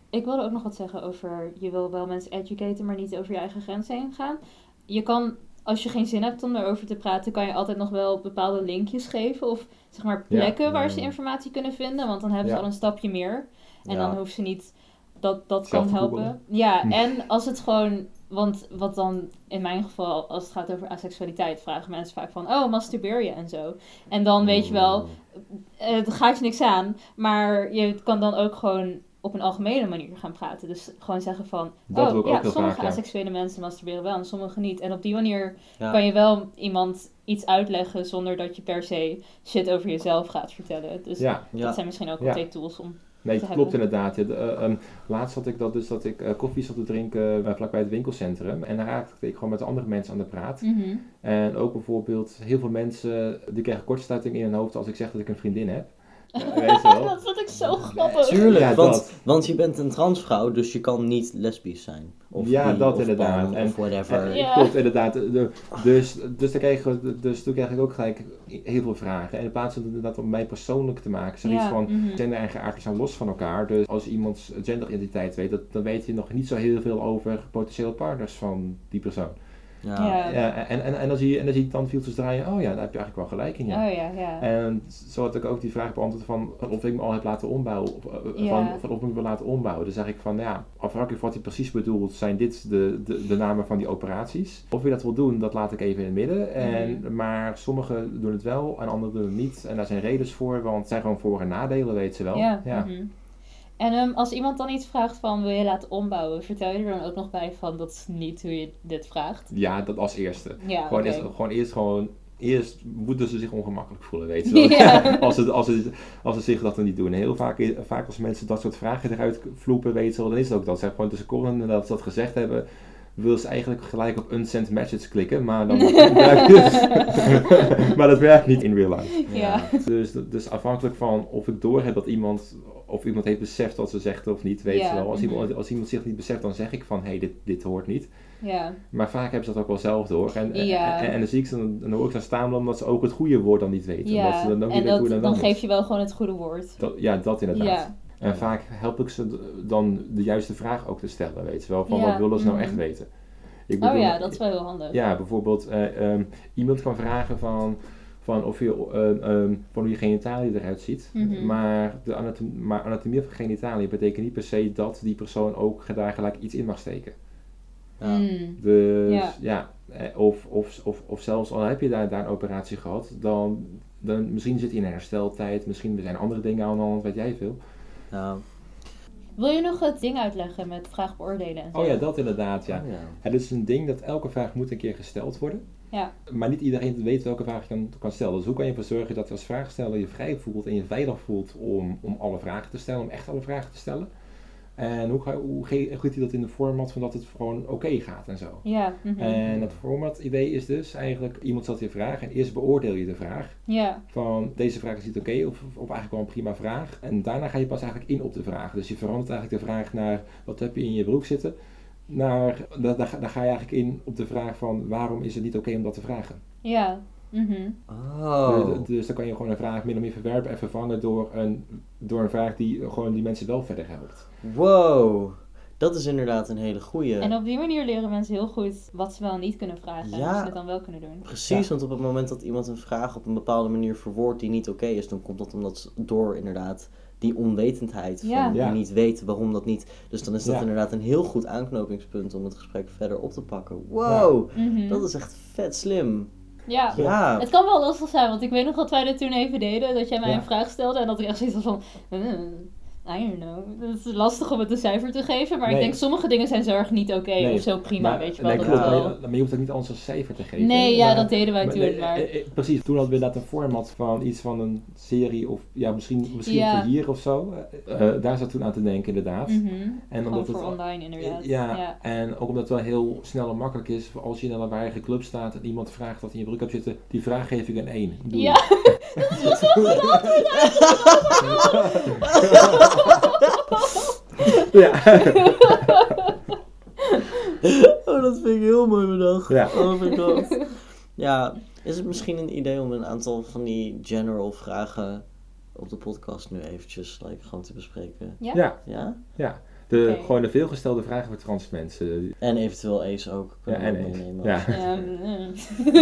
Ik wilde ook nog wat zeggen over, je wil wel mensen educaten, maar niet over je eigen grenzen heen gaan. Je kan, als je geen zin hebt om erover te praten, kan je altijd nog wel bepaalde linkjes geven. Of zeg maar Ja. plekken waar ze informatie kunnen vinden, want dan hebben ze al een stapje meer. En Ja. dan hoeft ze niet, dat, dat Zelf kan helpen. googlen. Ja, Hm. en als het gewoon, want wat dan in mijn geval, als het gaat over asexualiteit, vragen mensen vaak van, oh, masturbeer je en zo. En dan weet je wel, het gaat je niks aan, maar je kan dan ook gewoon op een algemene manier gaan praten. Dus gewoon zeggen van, Dat oh ja, sommige vaak, ja. asexuele mensen masturberen wel en sommige niet. En op die manier Ja. kan je wel iemand iets uitleggen zonder dat je per se shit over jezelf gaat vertellen. Dus Ja, Ja. dat zijn misschien ook twee tools om Nee, klopt hebben. inderdaad. Ja, de, eh, ehm, laatst had ik dat dus dat ik eh, koffie zat te drinken eh, vlakbij het winkelcentrum. En daar raakte ik gewoon met andere mensen aan de praat. Mhm. En ook bijvoorbeeld heel veel mensen die krijgen kortsluiting in hun hoofd als ik zeg dat ik een vriendin heb. Weet je wel? dat vond ik zo grappig. Tuurlijk, Ja, want, dat. want je bent een transvrouw, dus je kan niet lesbisch zijn. Of Ja, dat of inderdaad. pan, En- of whatever. Ja. Klopt, inderdaad. De- dus, dus, daar kreeg, dus toen kreeg ik ook gelijk heel veel vragen. En in plaats van het inderdaad om mij persoonlijk te maken, zoiets Ja, van mhm. gender en geaardheid zijn los van elkaar. Dus als iemands genderidentiteit weet, dat, dan weet je nog niet zo heel veel over potentiële partners van die persoon. Ja. En, en, en dan zie je, en dan zie je draaien, oh ja, daar heb je eigenlijk wel gelijk in. Ja. Oh ja, ja. En zo had ik ook die vraag beantwoord van of ik me al heb laten ombouwen. Of, eh, Ja. van, van of ik me wil laten ombouwen. Dan zeg ik van ja, afhankelijk van wat hij precies bedoelt, zijn dit de, de, de namen van die operaties. Of je dat wil doen, dat laat ik even in het midden. En, Mhm. Maar sommigen doen het wel en anderen doen het niet. En daar zijn redenen voor, want het zijn gewoon voor- en nadelen, weet ze wel. Ja. ja. mhm. En ehm, als iemand dan iets vraagt van wil je laten ombouwen, vertel je er dan ook nog bij van dat is niet hoe je dit vraagt? Ja, dat als eerste. Ja, Gewoon, eerst, gewoon eerst gewoon. Eerst moeten ze zich ongemakkelijk voelen, weet je als, ze, als, ze, als ze zich dat dan niet doen. En heel vaak, vaak als mensen dat soort vragen eruit vloepen, weet je wel, dan is het ook dat. Zeg gewoon de seconden dat ze dat gezegd hebben, wil ze eigenlijk gelijk op unsend message klikken, maar dan maar dat werkt niet in real life. Ja. Dus, dus afhankelijk van of ik doorheb dat iemand, of iemand heeft beseft wat ze zegt of niet, weet je wel. Als, mhm. iemand, als iemand zich niet beseft, dan zeg ik van, hé, hey, dit, dit hoort niet. Ja. Maar vaak hebben ze dat ook wel zelf door. En, Ja. en, en, dan zie ik ze, dan, dan hoor ik ze staan omdat ze ook het goede woord dan niet weten. Ja, ze dan ook en niet hoe dan moet. geef je wel gewoon het goede woord. Dat- ja, dat inderdaad. En vaak help ik ze dan de juiste vraag ook te stellen, weet je wel. Van wat willen ze nou mhm. echt weten? Ik Oh ja, dat is wel heel handig. Ja, bijvoorbeeld eh, ehm, iemand kan vragen van, van of je, eh, ehm, van hoe je genitalie eruit ziet. Mhm. maar, de anatom maar anatomie van genitalie betekent niet per se dat die persoon ook daar gelijk iets in mag steken. Ja. Mm. Dus Ja. ja, eh, of, of, of, of zelfs al heb je daar, daar een operatie gehad, dan, dan misschien zit je in een hersteltijd, misschien zijn er andere dingen aan de hand, weet jij veel. Ja. Wil je nog het ding uitleggen met vraag beoordelen en zo? Oh ja, dat inderdaad, ja. Oh, ja. Het is een ding dat elke vraag moet een keer gesteld worden. Ja. Maar niet iedereen weet welke vraag je kan, kan stellen. Dus hoe kan je ervoor zorgen dat je als vraagsteller je vrij voelt en je veilig voelt om, om alle vragen te stellen, om echt alle vragen te stellen? En hoe, ga, hoe je dat in de format van dat het gewoon oké gaat en zo? Ja. mhm. En het format idee is dus eigenlijk, iemand stelt je een vraag en eerst beoordeel je de vraag. Ja. Van deze vraag is niet oké of, of eigenlijk wel een prima vraag. En daarna ga je pas eigenlijk in op de vraag. Dus je verandert eigenlijk de vraag naar wat heb je in je broek zitten. Naar, daar, daar, ga- daar ga je eigenlijk in op de vraag van waarom is het niet oké om dat te vragen. Ja. mhm. Oh. Dus, dus dan kan je gewoon een vraag min of meer verwerpen en vervangen door een, door een vraag die gewoon die mensen wel verder helpt. Wow. Dat is inderdaad een hele goeie. En op die manier leren mensen heel goed wat ze wel en niet kunnen vragen. En hoe ze het dan wel kunnen doen. Precies, Ja. want op het moment dat iemand een vraag op een bepaalde manier verwoordt die niet oké is, dan komt dat omdat ze door inderdaad die onwetendheid van Ja. Ja. niet weten waarom dat niet. Dus dan is dat Ja. inderdaad een heel goed aanknopingspunt om het gesprek verder op te pakken. Wow, Mhm. dat is echt vet slim. Ja. Ja, Het kan wel lastig zijn, want ik weet nog dat wij dit toen even deden. Dat jij mij Ja. een vraag stelde en dat ik echt zoiets van... "Eh, I don't know. Het is lastig om het een cijfer te geven. Maar ik denk sommige dingen zijn zo erg niet oké Nee, of zo prima, maar, weet je wel. nee, dat klopt, maar, wel- je, maar je hoeft ook niet anders een cijfer te geven. Nee, ja, Maar- dat deden wij toen. Maar... eh, eh, precies, toen hadden we inderdaad een format van iets van een serie of ja, misschien, misschien Ja. voor hier of zo. Eh, daar zat toen aan te denken inderdaad. Mhm. En omdat voor het, online inderdaad. ja, ja. en ook omdat het wel heel snel en makkelijk is als je in een lawaaiige club staat en iemand vraagt wat in je broek hebt zitten, die vraag geef ik een 1. Doei. Ja, dat was wel goed antwoord. ja. oh, dat vind ik heel mooi bedacht. Ja. Oh my god. Ja, is het misschien een idee om een aantal van die general vragen op de podcast nu eventjes like, gewoon te bespreken? Ja? ja, Ja? ja. De. Gewoon de veelgestelde vragen voor trans mensen. En eventueel Ace ook. Ja, en Ace. Ja. Ja, mm.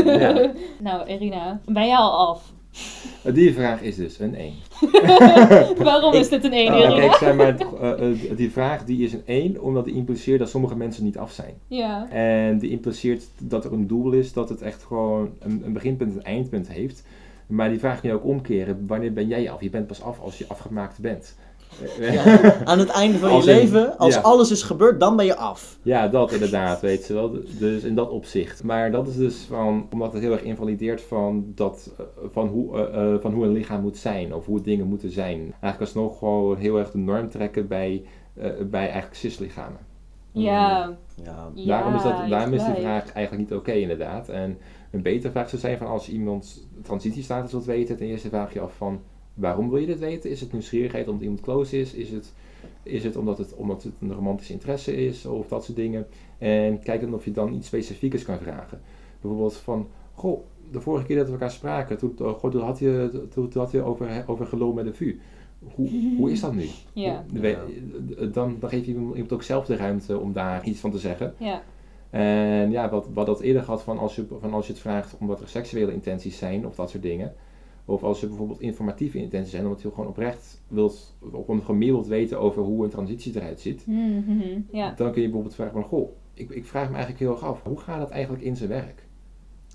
Ja. Nou, Irina, ben jij al af? Die vraag is dus een 1. Waarom is dit een 1, Nou, kijk, zeg maar, eh, eh, die vraag die is een 1 omdat die impliceert dat sommige mensen niet af zijn. Ja. En die impliceert dat er een doel is, dat het echt gewoon een, een beginpunt en een eindpunt heeft. Maar die vraag kun je ook omkeren. Wanneer ben jij af? Je bent pas af als je afgemaakt bent. Ja, aan het einde van je Als in- leven, als ja. alles is gebeurd, dan ben je af. Ja, dat inderdaad, weet je wel. Dus in dat opzicht. Maar dat is dus van, omdat het heel erg invalideert van, dat, eh, van, hoe, eh, eh, van hoe een lichaam moet zijn. Of hoe dingen moeten zijn. Eigenlijk alsnog gewoon heel erg de norm trekken bij, eh, bij eigenlijk cislichamen. Ja, Ja, ja daarom is, dat, daarom is die vraag eigenlijk niet oké inderdaad. En een betere vraag zou zijn van als iemand transitiestatus wilt weten. Ten eerste vraag je af van waarom wil je dit weten? Is het nieuwsgierigheid omdat iemand close is? Is het, is het omdat het omdat het een romantische interesse is? Of dat soort dingen. En kijk dan of je dan iets specifiekers kan vragen. Bijvoorbeeld van, goh, de vorige keer dat we elkaar spraken, toen, eh, goh, toen had je, toen, toen had je over, over gelul met de VU. Hoe, hoe is dat nu? Ja, we- Dan, dan geef je iemand ook zelf de ruimte om daar iets van te zeggen. ja. En ja, wat, wat dat eerder gehad van als, je, van als je het vraagt omdat er seksuele intenties zijn of dat soort dingen. Of als je bijvoorbeeld informatieve intenties zijn, omdat je gewoon oprecht wilt, of om gewoon meer wilt weten over hoe een transitie eruit ziet. Mhm, ja. Dan kun je bijvoorbeeld vragen van, goh, ik, ik vraag me eigenlijk heel erg af, hoe gaat het eigenlijk in zijn werk?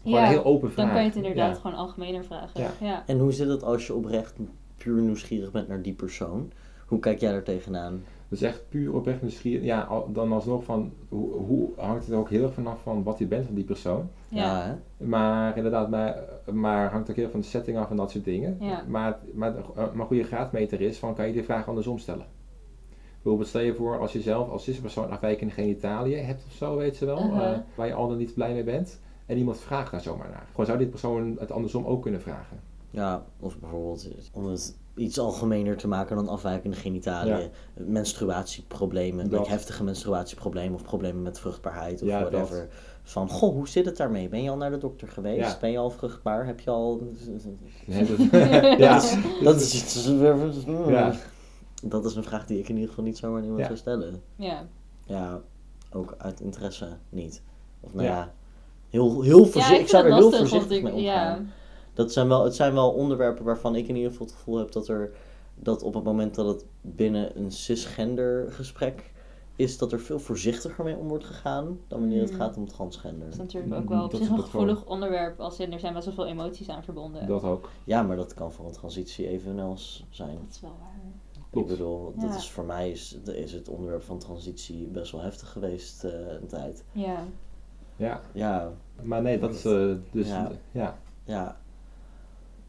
Gewoon Ja, een heel open vraag. Dan kan je het inderdaad Ja. gewoon algemener vragen. Ja. Ja. En hoe zit het als je oprecht puur nieuwsgierig bent naar die persoon? Hoe kijk jij daar tegenaan? Dus echt puur oprecht nieuwsgierig. Ja, dan alsnog van, hoe, hoe hangt het er ook heel erg vanaf van wat je bent van die persoon. Ja. hè? Maar inderdaad, maar, maar hangt ook heel van de setting af en dat soort dingen. Ja. Maar, maar, eh, maar goede graadmeter is van kan je die vraag andersom stellen. Bijvoorbeeld stel je voor als je zelf als cispersoon afwijkende genitaliën hebt of zo, weet je wel, Uh-huh. eh, waar je al dan niet blij mee bent. En iemand vraagt daar zomaar naar. Gewoon zou dit persoon het andersom ook kunnen vragen. Ja, of bijvoorbeeld om het iets algemener te maken dan afwijkende genitaliën. Menstruatieproblemen, Dat. like heftige menstruatieproblemen of problemen met vruchtbaarheid of Ja, whatever. Van, goh, hoe zit het daarmee? Ben je al naar de dokter geweest? Ja. Ben je al vruchtbaar? Heb je al... Dat- ja, Dat is iets... Ja. Dat is een vraag die ik in ieder geval niet zomaar aan iemand Ja. zou stellen. Ja. Ja, ook uit interesse niet. Of nou Ja. ja, heel, heel Ja, voorzichtig. ik ik zou er heel voorzichtig mee ik- omgaan. Dat zijn wel, het zijn wel onderwerpen waarvan ik in ieder geval het gevoel heb dat er dat op het moment dat het binnen een cisgender gesprek is, dat er veel voorzichtiger mee om wordt gegaan dan wanneer het Mm. gaat om transgender. Dat is natuurlijk ook wel op Dat zich een gevoelig onderwerp. Als in, er zijn best wel veel emoties aan verbonden. dat ook. Ja, maar dat kan voor een transitie evenals zijn. Dat is wel waar. Klopt. Ik bedoel, dat Ja. is voor mij is, is het onderwerp van transitie best wel heftig geweest eh, een tijd. Ja. Ja, Ja, maar nee, dat is eh, dus Ja. ja. ja.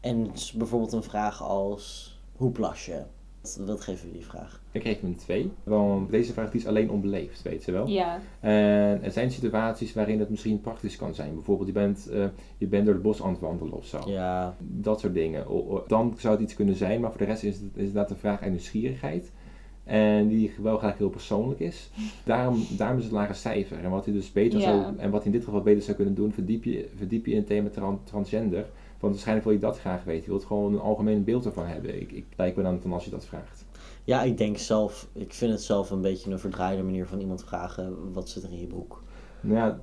En s- bijvoorbeeld een vraag als, hoe plas je? Wat, wat geven we die vraag? Ik geef hem een 2. Want deze vraag die is alleen onbeleefd, weet je wel. Ja. En er zijn situaties waarin het misschien praktisch kan zijn. Bijvoorbeeld je bent, eh, je bent door het bos aan het wandelen of zo. Ja, Dat soort dingen. O- o- Dan zou het iets kunnen zijn, maar voor de rest is het is inderdaad een vraag uit nieuwsgierigheid. En die wel graag heel persoonlijk is. Daarom, daarom is het lage cijfer. En wat hij dus beter Ja. zou, en wat in dit geval beter zou kunnen doen, verdiep je, verdiep je in het thema tran- transgender. Want waarschijnlijk wil je dat graag weten. Je wilt gewoon een algemeen beeld ervan hebben. Ik, ik lijk me dan van als je dat vraagt. Ja, ik denk zelf, ik vind het zelf een beetje een verdraaide manier van iemand vragen, wat zit er in je broek? Nou ja,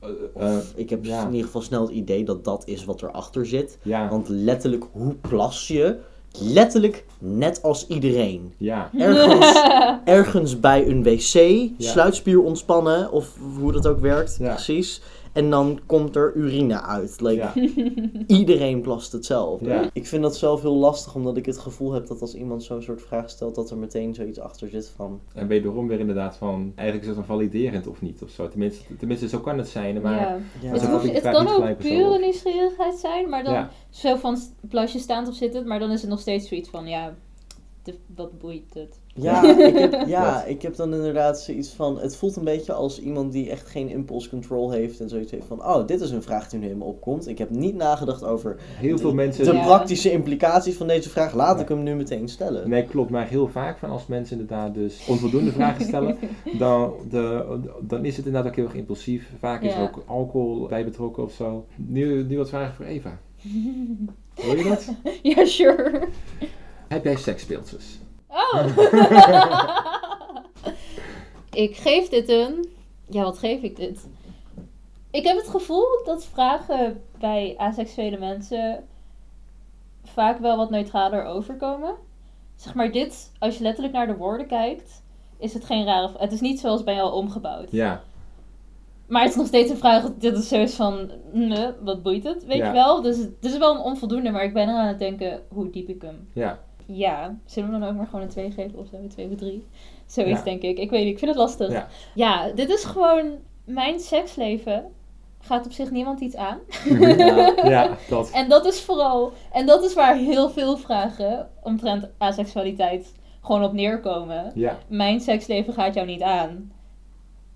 eh, eh, Ik heb ja. in ieder geval snel het idee dat dat is wat erachter zit. ja, Want letterlijk, hoe plas je? Letterlijk net als iedereen. ja, Ergens, ergens bij een wc, Ja. sluitspier ontspannen, of hoe dat ook werkt, Ja. precies. En dan komt er urine uit. Like, ja, Iedereen plast hetzelfde. Ja. Ik vind dat zelf heel lastig, omdat ik het gevoel heb dat als iemand zo'n soort vraag stelt, dat er meteen zoiets achter zit van... En wederom weer inderdaad van, eigenlijk is het dan validerend of niet of zo. Tenminste, tenminste zo kan het zijn, maar ja. Ja, Het, hoeft- kan ook pure nieuwsgierigheid zijn, maar dan Ja. zo van plasje staand of zittend, maar dan is het nog steeds zoiets van, ja, de, wat boeit het? Ja, ik heb, ja ik heb dan inderdaad zoiets van... Het voelt een beetje als iemand die echt geen impulse control heeft en zoiets heeft van... Oh, dit is een vraag die nu in me opkomt. Ik heb niet nagedacht over heel veel mensen... de Ja. praktische implicaties van deze vraag. Laat Ja. ik hem nu meteen stellen. Nee, klopt, maar heel vaak van als mensen inderdaad dus onvoldoende vragen stellen, dan, de, dan is het inderdaad ook heel erg impulsief. Vaak is er ook alcohol bij betrokken of zo. Nu, nu wat vragen voor Eva. Wil je dat? ja, sure. Heb jij seksspeeltjes? Oh! ik geef dit een. Ja, wat geef ik dit? Ik heb het gevoel dat vragen bij asexuele mensen vaak wel wat neutraler overkomen. Zeg maar, dit, als je letterlijk naar de woorden kijkt, is het geen rare. Het is niet zoals bij jou omgebouwd. Ja, Maar het is nog steeds een vraag. Dit is zoiets van. Nee, wat boeit het? Weet Ja. je wel? Dus het is wel een onvoldoende, maar ik ben er aan het denken hoe diep ik hem ja. Ja, zullen we dan ook maar gewoon een 2 geven of zo? Een 2 of 3? Zoiets Ja. denk ik. Ik weet niet, ik vind het lastig. Ja. Ja, dit is gewoon mijn seksleven. Gaat op zich niemand iets aan. Ja. ja, dat. En dat is vooral, en dat is waar heel veel vragen omtrent aseksualiteit gewoon op neerkomen. Ja, Mijn seksleven gaat jou niet aan.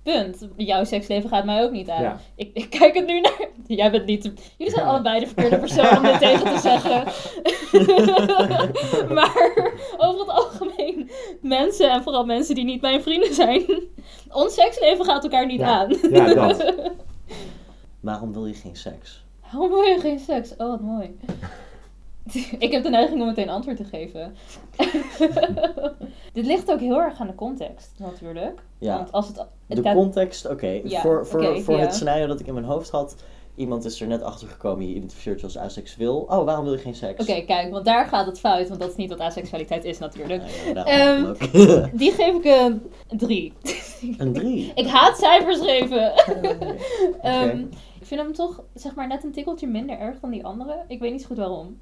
Punt. Jouw seksleven gaat mij ook niet aan. ja. Ik, ik kijk het nu naar. Jij bent niet. de- Jullie zijn allebei de verkeerde persoon om dit tegen te zeggen. maar over het algemeen, mensen en vooral mensen die niet mijn vrienden zijn. Ons seksleven gaat elkaar niet Ja. aan. Ja, dat. Waarom wil je geen seks? Waarom wil je geen seks? Oh, wat mooi. Ik heb de neiging om meteen antwoord te geven. Dit ligt ook heel erg aan de context, natuurlijk. Ja. Want als het... het De gaat- context, oké. Ja, voor voor, voor ja. het scenario dat ik in mijn hoofd had. Iemand is er net achter gekomen, je identificeert je als aseksueel. Oh, waarom wil je geen seks? Oké, kijk, want daar gaat het fout, want dat is niet wat aseksualiteit is natuurlijk. Ja, ook. Die geef ik een drie. Een drie. Ik haat cijfers geven. Oké. Ehm, ik vind hem toch, zeg maar, net een tikkeltje minder erg dan die andere. Ik weet niet zo goed waarom.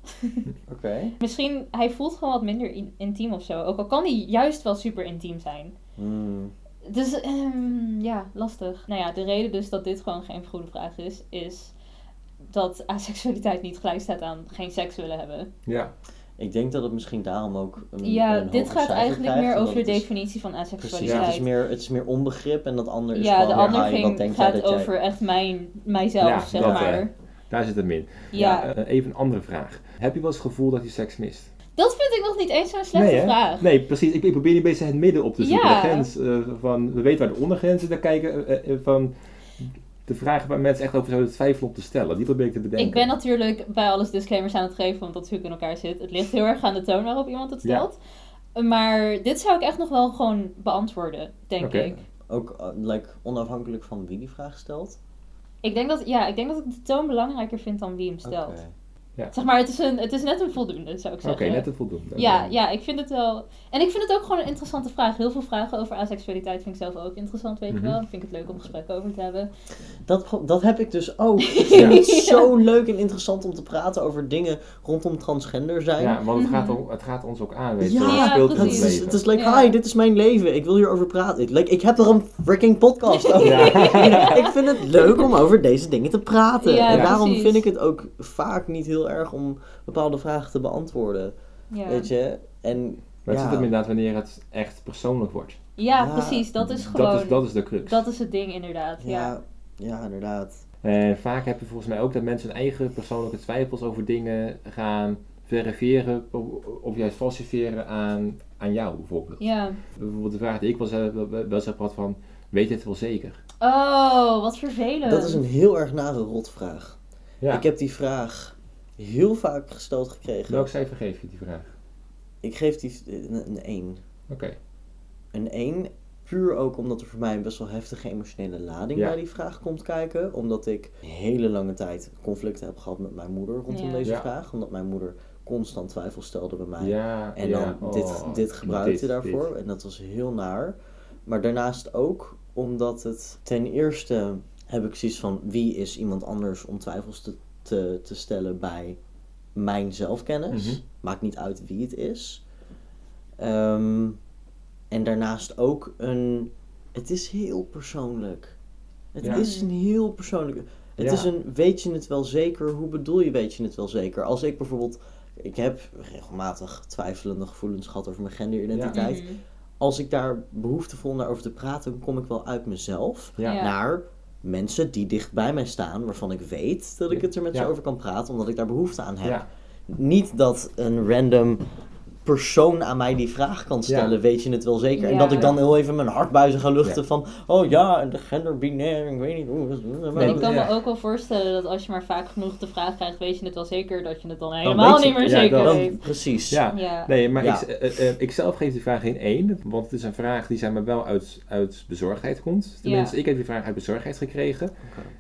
Oké. Misschien, hij voelt gewoon wat minder in- intiem of zo. Ook al kan hij juist wel super intiem zijn. Hmm. Dus, ehm, ja, lastig. Nou ja, de reden dus dat dit gewoon geen goede vraag is, is dat aseksualiteit niet gelijk staat aan geen seks willen hebben. Ja, Ik denk dat het misschien daarom ook een Ja, een dit gaat eigenlijk krijgt, meer over de het is- definitie van Precies, aseksualiteit. het is, meer, het is meer onbegrip en dat ander is ja, gewoon de meer, andere "Hi, wat ging, denk gaat dat jij... over echt mijn, mijzelf, Ja, zeg dat, maar. eh, daar zit hem in. ja. Eh, even een andere vraag. Heb je wel eens het gevoel dat je seks mist? Dat vind ik nog niet eens zo'n slechte nee, vraag. Nee, precies. Ik, ik probeer een beetje het midden op te zoeken. Ja. De grens eh, van, we weten waar de ondergrens is, daar kijken eh, eh, van de vragen waar mensen echt over zouden twijfelen om te stellen. Die probeer ik te bedenken. Ik ben natuurlijk bij alles disclaimers aan het geven, want dat is hoe ik in elkaar zit. Het ligt heel erg aan de toon waarop iemand het stelt. Maar dit zou ik echt nog wel gewoon beantwoorden, denk Oké. ik. Ook uh, like, onafhankelijk van wie die vraag stelt. Ik denk, dat, ja, ik denk dat ik de toon belangrijker vind dan wie hem stelt. Oké. Zeg maar, het is, een, het is net een voldoende, zou ik Oké, zeggen. net te voldoende. Ja, ja, ik vind het wel. En ik vind het ook gewoon een interessante vraag. Heel veel vragen over aseksualiteit vind ik zelf ook interessant, weet Mhm. je wel. Ik vind het leuk om gesprekken over te hebben. Dat, dat heb ik dus ook. Ik vind het zo leuk en interessant om te praten over dingen rondom transgender zijn. Ja, want het, gaat, Mhm. om- het gaat ons ook aan, weet je Ja, wel. Het Ja, speelt Het precies. is, het is like, Ja. hi, dit is mijn leven. Ik wil hierover praten. Ik, like, ik heb er een freaking podcast over. Ja. ik vind het leuk om over deze dingen te praten. Ja, en Ja. daarom precies. vind ik het ook vaak niet heel erg om bepaalde vragen te beantwoorden. Ja, Weet je? En Maar het ja. zit hem inderdaad wanneer het echt persoonlijk wordt. ja, Ja, precies. Dat is gewoon. Dat is, dat is de crux. dat is het ding, inderdaad. Ja. ja, ja, inderdaad. En vaak heb je volgens mij ook dat mensen hun eigen persoonlijke twijfels over dingen gaan verifiëren of, of juist falsifiëren aan, aan jou bijvoorbeeld. Ja. Bijvoorbeeld de vraag die ik wel eens heb gehad van, weet je het wel zeker? Oh, wat vervelend. Dat is een heel erg nare rotvraag. Ja. Ik heb die vraag heel vaak gesteld gekregen. Welk cijfer geef je die vraag? Ik geef die een, een 1. Oké. Een 1, puur ook omdat er voor mij een best wel heftige emotionele lading Ja. bij die vraag komt kijken. Omdat ik een hele lange tijd conflicten heb gehad met mijn moeder rondom Ja. deze Ja. vraag. Omdat mijn moeder constant twijfels stelde bij mij. Ja, En ja. dan dit, Oh, dit gebruikte dit, daarvoor. dit. En dat was heel naar. Maar daarnaast ook omdat het ten eerste heb ik zoiets van wie is iemand anders om twijfels te, te, te stellen bij mijn zelfkennis. Mhm. Maakt niet uit wie het is. Ehm, en daarnaast ook een. Het is heel persoonlijk. Het Ja. is een heel persoonlijk. Het Ja. is een. Weet je het wel zeker? Hoe bedoel je weet je het wel zeker? Als ik bijvoorbeeld. Ik heb regelmatig twijfelende gevoelens gehad over mijn genderidentiteit. Als ik daar behoefte voel naar over te praten, dan kom ik wel uit mezelf Ja. Ja. naar mensen die dicht bij mij staan, waarvan ik weet dat ik het er met ze over kan praten, omdat ik daar behoefte aan heb. Ja. Niet dat een random persoon aan mij die vraag kan stellen, Ja. weet je het wel zeker? En dat ik dan heel even mijn hartbuizen ga luchten Ja. van, oh ja, en de genderbinair, ik weet niet hoe. Maar ik kan Ja. me ook wel voorstellen dat als je maar vaak genoeg de vraag krijgt, weet je het wel zeker, dat je het dan helemaal niet meer ja, zeker dan- weet. precies. Ja. Ja. Nee, maar Ja. ik, eh, eh, ik zelf geef die vraag geen 1, want het is een vraag die zeg maar, wel uit, uit bezorgdheid komt. Tenminste, Ja. ik heb die vraag uit bezorgdheid gekregen.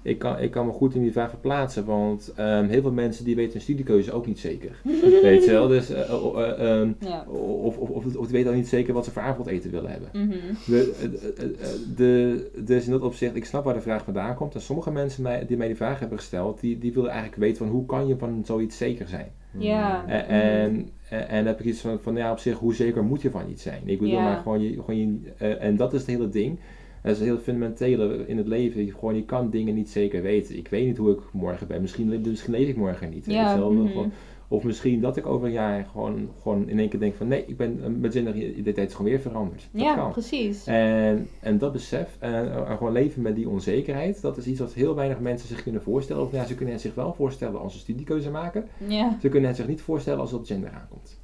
Ik, kan, ik kan me goed in die vraag verplaatsen, want ehm, heel veel mensen die weten hun studiekeuze ook niet zeker. Weet je wel, dus, eh, Ja. of, of, of, of die weten al niet zeker wat ze voor avondeten willen hebben. Mhm. De, eh, eh, eh, de, dus in dat opzicht, ik snap waar de vraag vandaan komt. En sommige mensen mij, die mij die vraag hebben gesteld, die, die willen eigenlijk weten van hoe kan je van zoiets zeker zijn. Ja. En, en, en, heb ik iets van, van, ja, op zich, hoe zeker moet je van iets zijn? Ik bedoel, Ja. maar gewoon, je, gewoon je, en dat is het hele ding. Dat is het hele fundamentele in het leven. Je, gewoon, je kan dingen niet zeker weten. Ik weet niet hoe ik morgen ben. Misschien, misschien leef ik morgen niet. weet Ja. Gewoon- Of misschien dat ik over een jaar gewoon, gewoon in één keer denk van... Nee, ik ben, eh, mijn genderidentiteit is gewoon weer veranderd. Dat Ja, kan. precies. En, en dat besef, en, en gewoon leven met die onzekerheid, dat is iets wat heel weinig mensen zich kunnen voorstellen. Of nou ja, ze kunnen het zich wel voorstellen als ze studiekeuze maken. Ja. Ze kunnen het zich niet voorstellen als het op gender aankomt.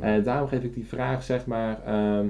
En daarom geef ik die vraag, zeg maar, ehm,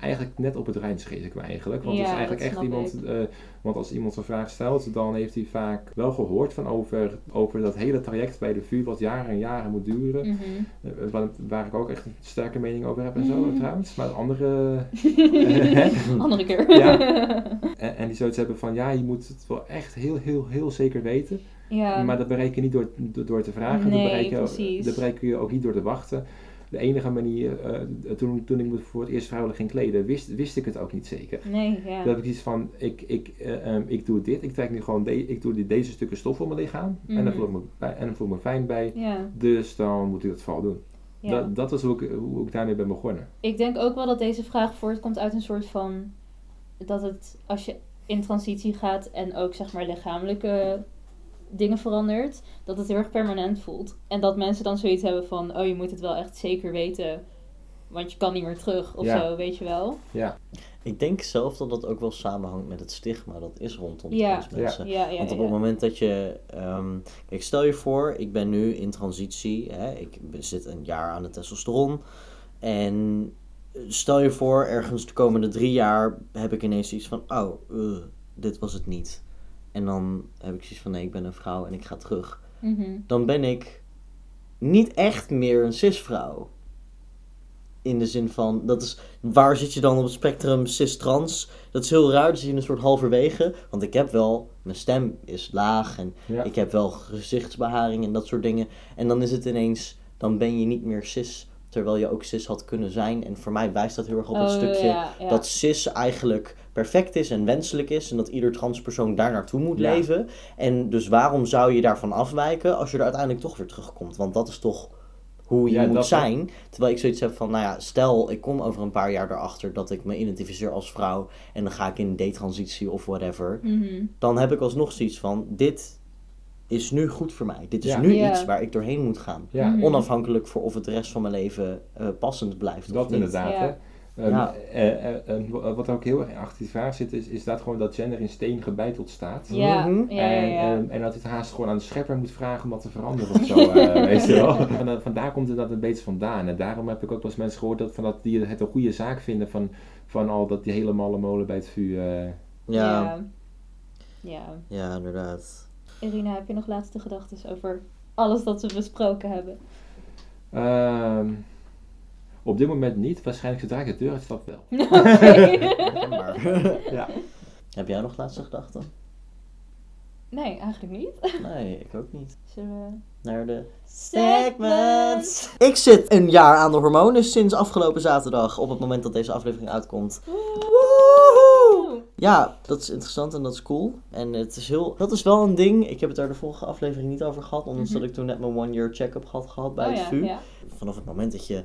eigenlijk net op het randje me eigenlijk. Want het is eigenlijk echt iemand, eh, want als iemand zo'n vraag stelt, dan heeft hij vaak wel gehoord van over, over dat hele traject bij de VU, wat jaren en jaren moet duren. Eh, Waar, waar ik ook echt een sterke mening over heb en zo Mhm. trouwens. Maar andere... Andere keer. Ja. En, en die zoiets hebben van, ja, je moet het wel echt heel, heel, heel zeker weten. Ja. Maar dat bereik je niet door, door, door te vragen. Nee, dat, bereik je, precies. dat bereik je ook niet door te wachten. De enige manier, eh, toen, toen ik me voor het eerst vrouwelijk ging kleden, wist, wist ik het ook niet zeker. Nee, ja. Heb ik iets van, ik, ik, eh, ehm, ik doe dit, ik trek nu gewoon de, ik doe deze stukken stof op mijn lichaam. En, Mhm. dan voel ik me, bij- en dan voel ik me fijn bij. Ja. Dus dan moet ik dat vooral doen. ja. Dat, dat was hoe ik, hoe ik daarmee ben begonnen. Ik denk ook wel dat deze vraag voortkomt uit een soort van... Dat het, als je in transitie gaat en ook zeg maar lichamelijke dingen verandert, dat het heel erg permanent voelt. En dat mensen dan zoiets hebben van, oh je moet het wel echt zeker weten, want je kan niet meer terug of Ja. zo, weet je wel. Ja, Ik denk zelf dat dat ook wel samenhangt met het stigma dat is rondom Ja. mensen. Ja, ja, Want op ja. het moment dat je. ehm, kijk, stel je voor, ik ben nu in transitie. Hè, ik zit een jaar aan de testosteron. En stel je voor, ergens de komende drie jaar heb ik ineens iets van: oh, eh, dit was het niet. En dan heb ik zoiets van: nee, ik ben een vrouw en ik ga terug. Mhm. Dan ben ik niet echt meer een cisvrouw. In de zin van, dat is, waar zit je dan op het spectrum cis-trans? Dat is heel raar, dan zit je in een soort halverwege. Want ik heb wel, mijn stem is laag en ja. ik heb wel gezichtsbeharing en dat soort dingen. En dan is het ineens, dan ben je niet meer cis, terwijl je ook cis had kunnen zijn. En voor mij wijst dat heel erg op het Oh, stukje ja, ja. dat cis eigenlijk perfect is en wenselijk is. En dat ieder transpersoon daar naartoe moet Ja. leven. En dus waarom zou je daarvan afwijken als je er uiteindelijk toch weer terugkomt? Want dat is toch hoe je Ja, moet zijn. Terwijl ik zoiets heb van, nou ja, stel ik kom over een paar jaar erachter dat ik me identificeer als vrouw. En dan ga ik in detransitie of whatever Mhm. dan heb ik alsnog zoiets van: dit is nu goed voor mij. Dit is Ja. nu Ja. iets waar ik doorheen moet gaan. ja. Mhm. Onafhankelijk voor of het de rest van mijn leven eh, passend blijft. of Dat niet. inderdaad, Ja. hè. Ehm, Ja. eh, eh, eh, wat ook heel erg achter die vraag zit, is, is dat gewoon dat gender in steen gebeiteld staat. Ja, Mhm. ja, ja, En, ja. en, en dat het haast gewoon aan de schepper moet vragen om dat te veranderen of zo. eh, weet je wel. En, vandaar komt het dat een beetje vandaan. En daarom heb ik ook wel eens mensen gehoord dat, van dat die het een goede zaak vinden van, van al dat die hele malle molen bij het vuur. eh, Ja, ja. Ja. inderdaad. Irina, heb je nog laatste gedachten over alles dat we besproken hebben? ehm, op dit moment niet. Waarschijnlijk zodra ik de deur uitstap wel. Ja. heb jij nog laatste gedachten? nee, eigenlijk niet. Nee, ik ook niet. Zullen we... Naar de Segments. Ik zit een jaar aan de hormonen sinds afgelopen zaterdag, op het moment dat deze aflevering uitkomt. Woehoe! Ja, dat is interessant en dat is cool. En het is heel, dat is wel een ding. Ik heb het daar de vorige aflevering niet over gehad, ondanks Mhm. dat ik toen net mijn one-year check-up had gehad bij Oh het ja, VU. ja. Vanaf het moment dat je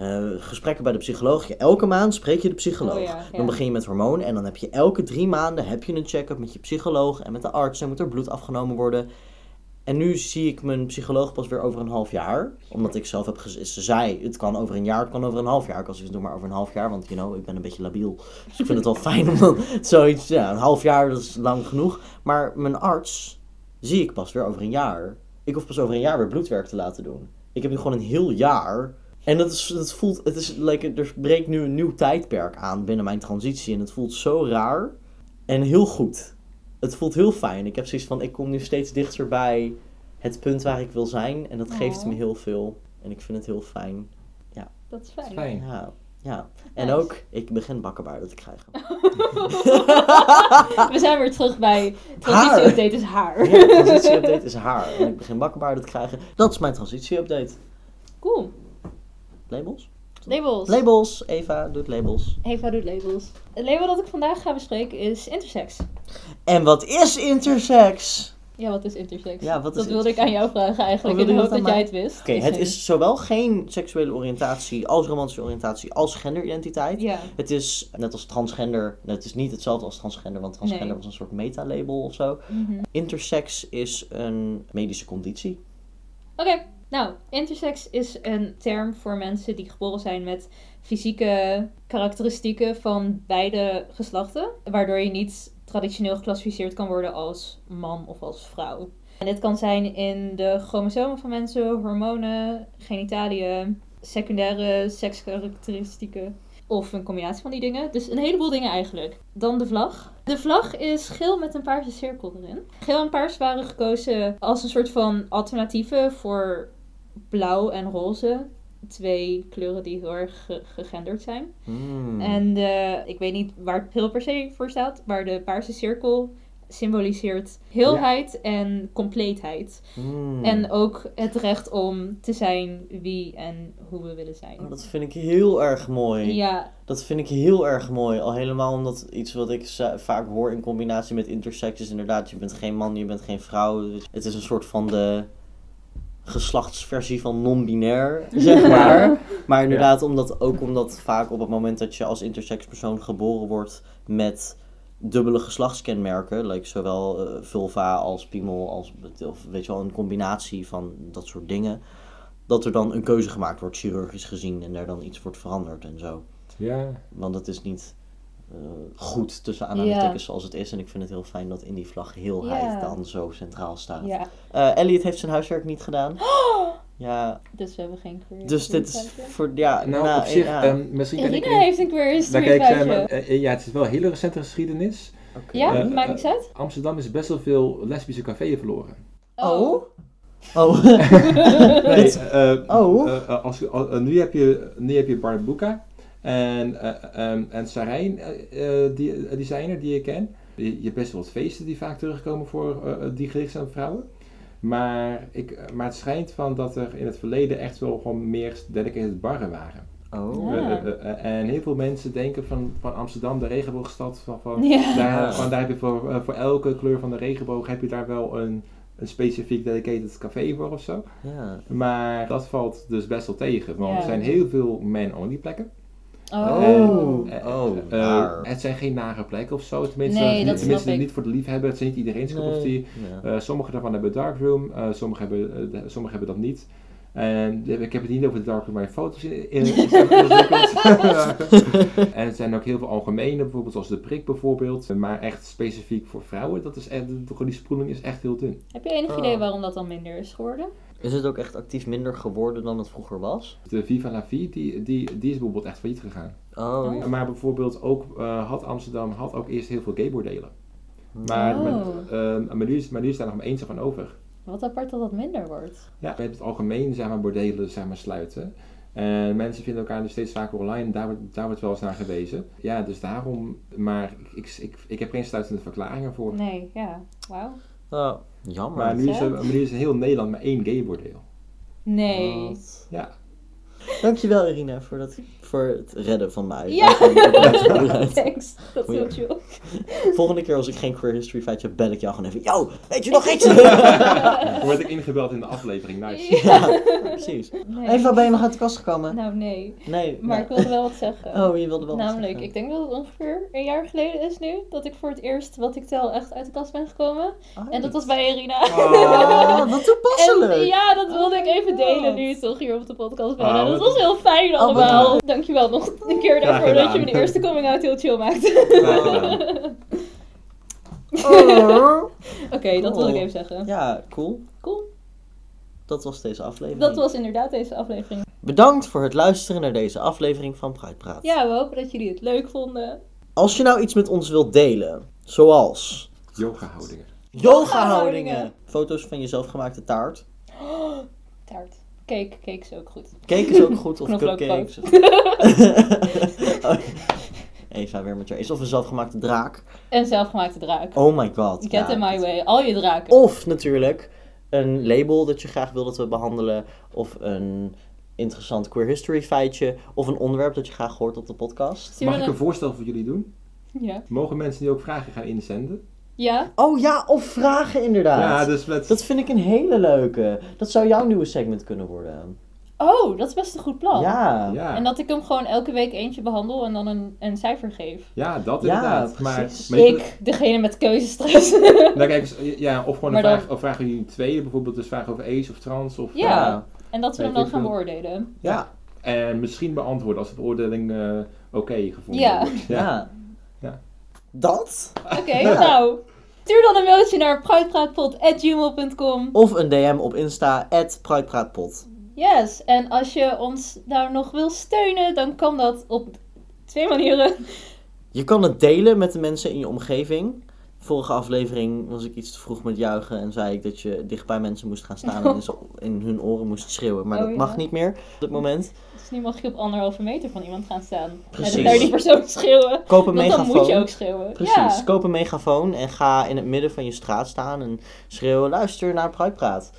eh, gesprekken bij de psycholoog, je, elke maand spreek je de psycholoog. Oh ja, ja. Dan begin je met hormonen en dan heb je elke drie maanden heb je een check-up met je psycholoog en met de arts en moet er bloed afgenomen worden. En nu zie ik mijn psycholoog pas weer over een half jaar. Omdat ik zelf heb gezegd, ze zei, het kan over een jaar, het kan over een half jaar. Ik was dus doe maar over een half jaar, want you know, ik ben een beetje labiel. Dus ik vind het wel fijn om dan zoiets, ja, een half jaar, dat is lang genoeg. Maar mijn arts zie ik pas weer over een jaar. Ik hoef pas over een jaar weer bloedwerk te laten doen. Ik heb nu gewoon een heel jaar. En dat, is, dat voelt, het is, like, er breekt nu een nieuw tijdperk aan binnen mijn transitie. En het voelt zo raar en heel goed. Het voelt heel fijn. Ik heb zoiets van, ik kom nu steeds dichter bij het punt waar ik wil zijn. En dat geeft Oh. me heel veel. En ik vind het heel fijn. Dat is fijn. Fijn. Ja, ja. En Nice. ook, ik begin bakkenbaarden te krijgen. We zijn weer terug bij transitie-update is haar. Ja, transitieupdate is haar. En ik begin bakkenbaarden te krijgen. Dat is mijn transitieupdate. Cool. Labels? Labels. Labels. Eva doet labels. Eva doet labels. Het label dat ik vandaag ga bespreken is intersex. En wat is intersex? Ja, wat is intersex? Ja, wat is dat wilde ik aan jou vragen eigenlijk, in de wilde je hoop dat jij het wist. Oké, het is zowel geen seksuele oriëntatie als romantische oriëntatie als genderidentiteit. Ja. Het is net als transgender, het is niet hetzelfde als transgender, want transgender Nee. was een soort metalabel of zo. Mhm. Intersex is een medische conditie. Oké, nou, intersex is een term voor mensen die geboren zijn met fysieke karakteristieken van beide geslachten, waardoor je niet traditioneel geclassificeerd kan worden als man of als vrouw. En dit kan zijn in de chromosomen van mensen, hormonen, genitaliën, secundaire sekskarakteristieken of een combinatie van die dingen. Dus een heleboel dingen eigenlijk. Dan de vlag. De vlag is geel met een paarse cirkel erin. Geel en paars waren gekozen als een soort van alternatieven voor blauw en roze. Twee kleuren die heel erg ge- gegenderd zijn. Hmm. En de, ik weet niet waar het heel per se voor staat, maar de paarse cirkel symboliseert heelheid en compleetheid. Hmm. En ook het recht om te zijn wie en hoe we willen zijn. Oh, dat vind ik heel erg mooi. Ja, Dat vind ik heel erg mooi. Al helemaal omdat iets wat ik vaak hoor in combinatie met intersex is inderdaad, je bent geen man, je bent geen vrouw. Het is een soort van de geslachtsversie van non-binair, zeg maar. Maar inderdaad, omdat, ook omdat vaak op het moment dat je als intersex persoon geboren wordt met dubbele geslachtskenmerken, like zowel eh, vulva als piemel, als, of weet je wel, een combinatie van dat soort dingen, dat er dan een keuze gemaakt wordt, chirurgisch gezien, en daar dan iets wordt veranderd en zo. Ja, Want het is niet goed tussen aanhalingstekens zoals het is. En ik vind het heel fijn dat in die vlag heelheid Ja. dan zo centraal staat. ja. Eh, Elliot heeft zijn huiswerk niet gedaan. Ja, Dus we hebben geen queer dus dit is voor, ja, nou, nou, op zich, ja. ehm, misschien kan ik... Irina heeft een queer history kijk, feitje. eh, eh, ja, het is wel een hele recente geschiedenis. Oké. Ja, eh, maakt eh, niks uit. Amsterdam is best wel veel lesbische cafeeën verloren. Oh? Oh. Nee, eh, Oh. eh, eh, als, eh, nu, heb je, nu heb je Barbuka en, en Sarijn, eh, eh, die designer die je kent. Je, hebt best wel wat feesten die vaak terugkomen voor die gericht zijn op vrouwen. Maar, ik, maar het schijnt van dat er in het verleden echt wel gewoon meer dedicated barren waren. Oh. Ja. En heel veel mensen denken van, van Amsterdam, de regenboogstad, van, van, Ja. daar, van, daar heb je voor, voor elke kleur van de regenboog heb je daar wel een, een specifiek dedicated café voor of zo. Ja. Maar dat valt dus best wel tegen, want Ja. er zijn heel veel man-only plekken. Oh. Oh. Eh, Oh, eh, het zijn geen nare plekken of zo, tenminste, Nee, dat tenminste snap ik. niet voor de liefhebber, het is niet iedereen's cup of tea. Eh, sommige daarvan hebben darkroom, eh sommige, hebben, sommige hebben dat niet. En ik heb het niet over de darkroom waar je foto's in, in, in zijn ontwikkeld. en er zijn ook heel veel algemene, bijvoorbeeld zoals de prik bijvoorbeeld. Maar echt specifiek voor vrouwen, dat is echt, die spoeling is echt heel dun. Heb je enig Oh. idee waarom dat dan minder is geworden? Is het ook echt actief minder geworden dan het vroeger was? De Viva la Vie, die, die, die is bijvoorbeeld echt failliet gegaan. Oh. Maar bijvoorbeeld ook eh, had Amsterdam had ook eerst heel veel gaybordelen. Maar, Oh. maar, eh, maar, nu is, maar nu is daar nog maar eentje van over. Wat apart dat dat minder wordt. Ja, met het algemeen zeg maar, bordelen zeg maar, sluiten. En mensen vinden elkaar nu steeds vaker online, daar wordt, daar wordt wel eens naar gewezen. Ja, dus daarom, maar ik, ik, ik heb geen sluitende verklaringen voor. Nee, ja. Wauw. Jammer. Maar nu is, er, maar nu is in heel Nederland maar één gaybordeel. Nee. Wat. Ja. Dankjewel Irina voor, dat, voor het redden van mij. Ja. Thanks. Dat is heel chill. Volgende keer als ik geen queer history feitje heb, bel ik jou gewoon even. Yo, weet je nog iets? Dan word ik ingebeld in de aflevering, nice. ja, precies. Nee. Waar ben je nog uit de kast gekomen? Nou, nee. Nee. Maar ik wilde wel wat zeggen. Oh, je wilde wel wat Namelijk, zeggen. ik denk dat het ongeveer een jaar geleden is nu dat ik voor het eerst wat ik tel echt uit de kast ben gekomen. Oh, En dat was bij Irina. Oh, wat toepasselijk. En ja, dat wilde ik even Oh, delen nu toch hier op de podcast. Oh, dat wat- was heel fijn wat allemaal. Dankjewel nog een keer daarvoor dat je mijn eerste coming out heel chill gedaan. Oh. Oké, dat wilde ik even zeggen. Ja, cool. Cool. Dat was deze aflevering. Dat was inderdaad deze aflevering. Bedankt voor het luisteren naar deze aflevering van Praat. Ja, we hopen dat jullie het leuk vonden. Als je nou iets met ons wilt delen, zoals Yoga houdingen. yoga-houdingen, foto's van je zelfgemaakte taart, Taart. Cake, cake is ook goed. cake is ook goed, of cupcakes. Oh, Eva weer met haar is of een zelfgemaakte draak. En zelfgemaakte draak. Oh my god. Get ja. in my way. Al je draken. Of natuurlijk een label dat je graag wil dat we behandelen. Of een interessant queer history feitje. Of een onderwerp dat je graag hoort op de podcast. Mag ik een een- voorstel voor jullie doen? Ja. Mogen mensen nu ook vragen gaan inzenden? Ja? Oh ja, of vragen inderdaad. Ja, dus met... Dat vind ik een hele leuke. Dat zou jouw nieuwe segment kunnen worden. Oh, dat is best een goed plan. Ja. ja. En dat ik hem gewoon elke week eentje behandel en dan een, een cijfer geef. Ja, dat Ja, inderdaad. maar, precies. maar Ik, degene met keuzestress. Nou, kijk, eens, ja, of gewoon een dan- vraag, of vragen jullie twee, bijvoorbeeld dus vragen over ace of trans. Of, Ja. Ja. en dat we hem dan gaan beoordelen. Ja. En misschien beantwoorden als de beoordeling eh, oké gevonden Ja. wordt. Ja. Ja. Dat? Oké, nou. Stuur dan een mailtje naar pruitpraatpot.gmail.com. Of een DM op Insta, @pruitpraatpot. Yes, en als je ons daar nog wil steunen, dan kan dat op twee manieren. Je kan het delen met de mensen in je omgeving. Vorige aflevering was ik iets te vroeg met juichen en zei ik dat je dicht bij mensen moest gaan staan en in hun oren moest schreeuwen. Maar Oh, dat ja. mag niet meer op dit moment. Nu mag je op anderhalve meter van iemand gaan staan. Precies. En naar die persoon schreeuwen. Koop een Want dan moet je ook megafoon. schreeuwen. Precies, Ja. koop een megafoon en ga in het midden van je straat staan en schreeuwen, luister naar Pruitpraat.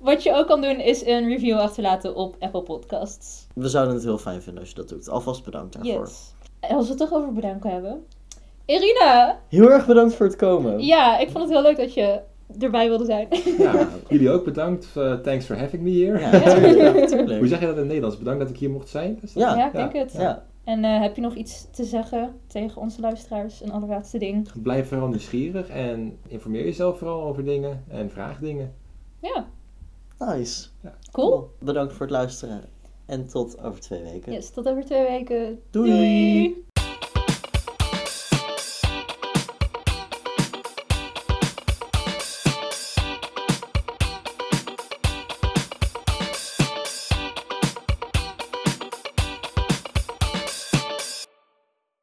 Wat je ook kan doen is een review achterlaten op Apple Podcasts. We zouden het heel fijn vinden als je dat doet. Alvast bedankt daarvoor. Yes. En als we het toch over bedanken hebben. Irina! Heel erg bedankt voor het komen. Ja, ik vond het heel leuk dat je erbij wilde zijn. Ja, jullie ook bedankt. Eh, thanks for having me here. Ja. Hoe zeg je dat in het Nederlands? Bedankt dat ik hier mocht zijn? Is dat- Ja. Ja, ik denk het. Ja. En eh, heb je nog iets te zeggen tegen onze luisteraars? Een allerlaatste ding. Blijf vooral nieuwsgierig en informeer jezelf vooral over dingen en vraag dingen. Ja, Nice. cool. Bedankt voor het luisteren. En tot over twee weken. Yes, tot over twee weken. Doei.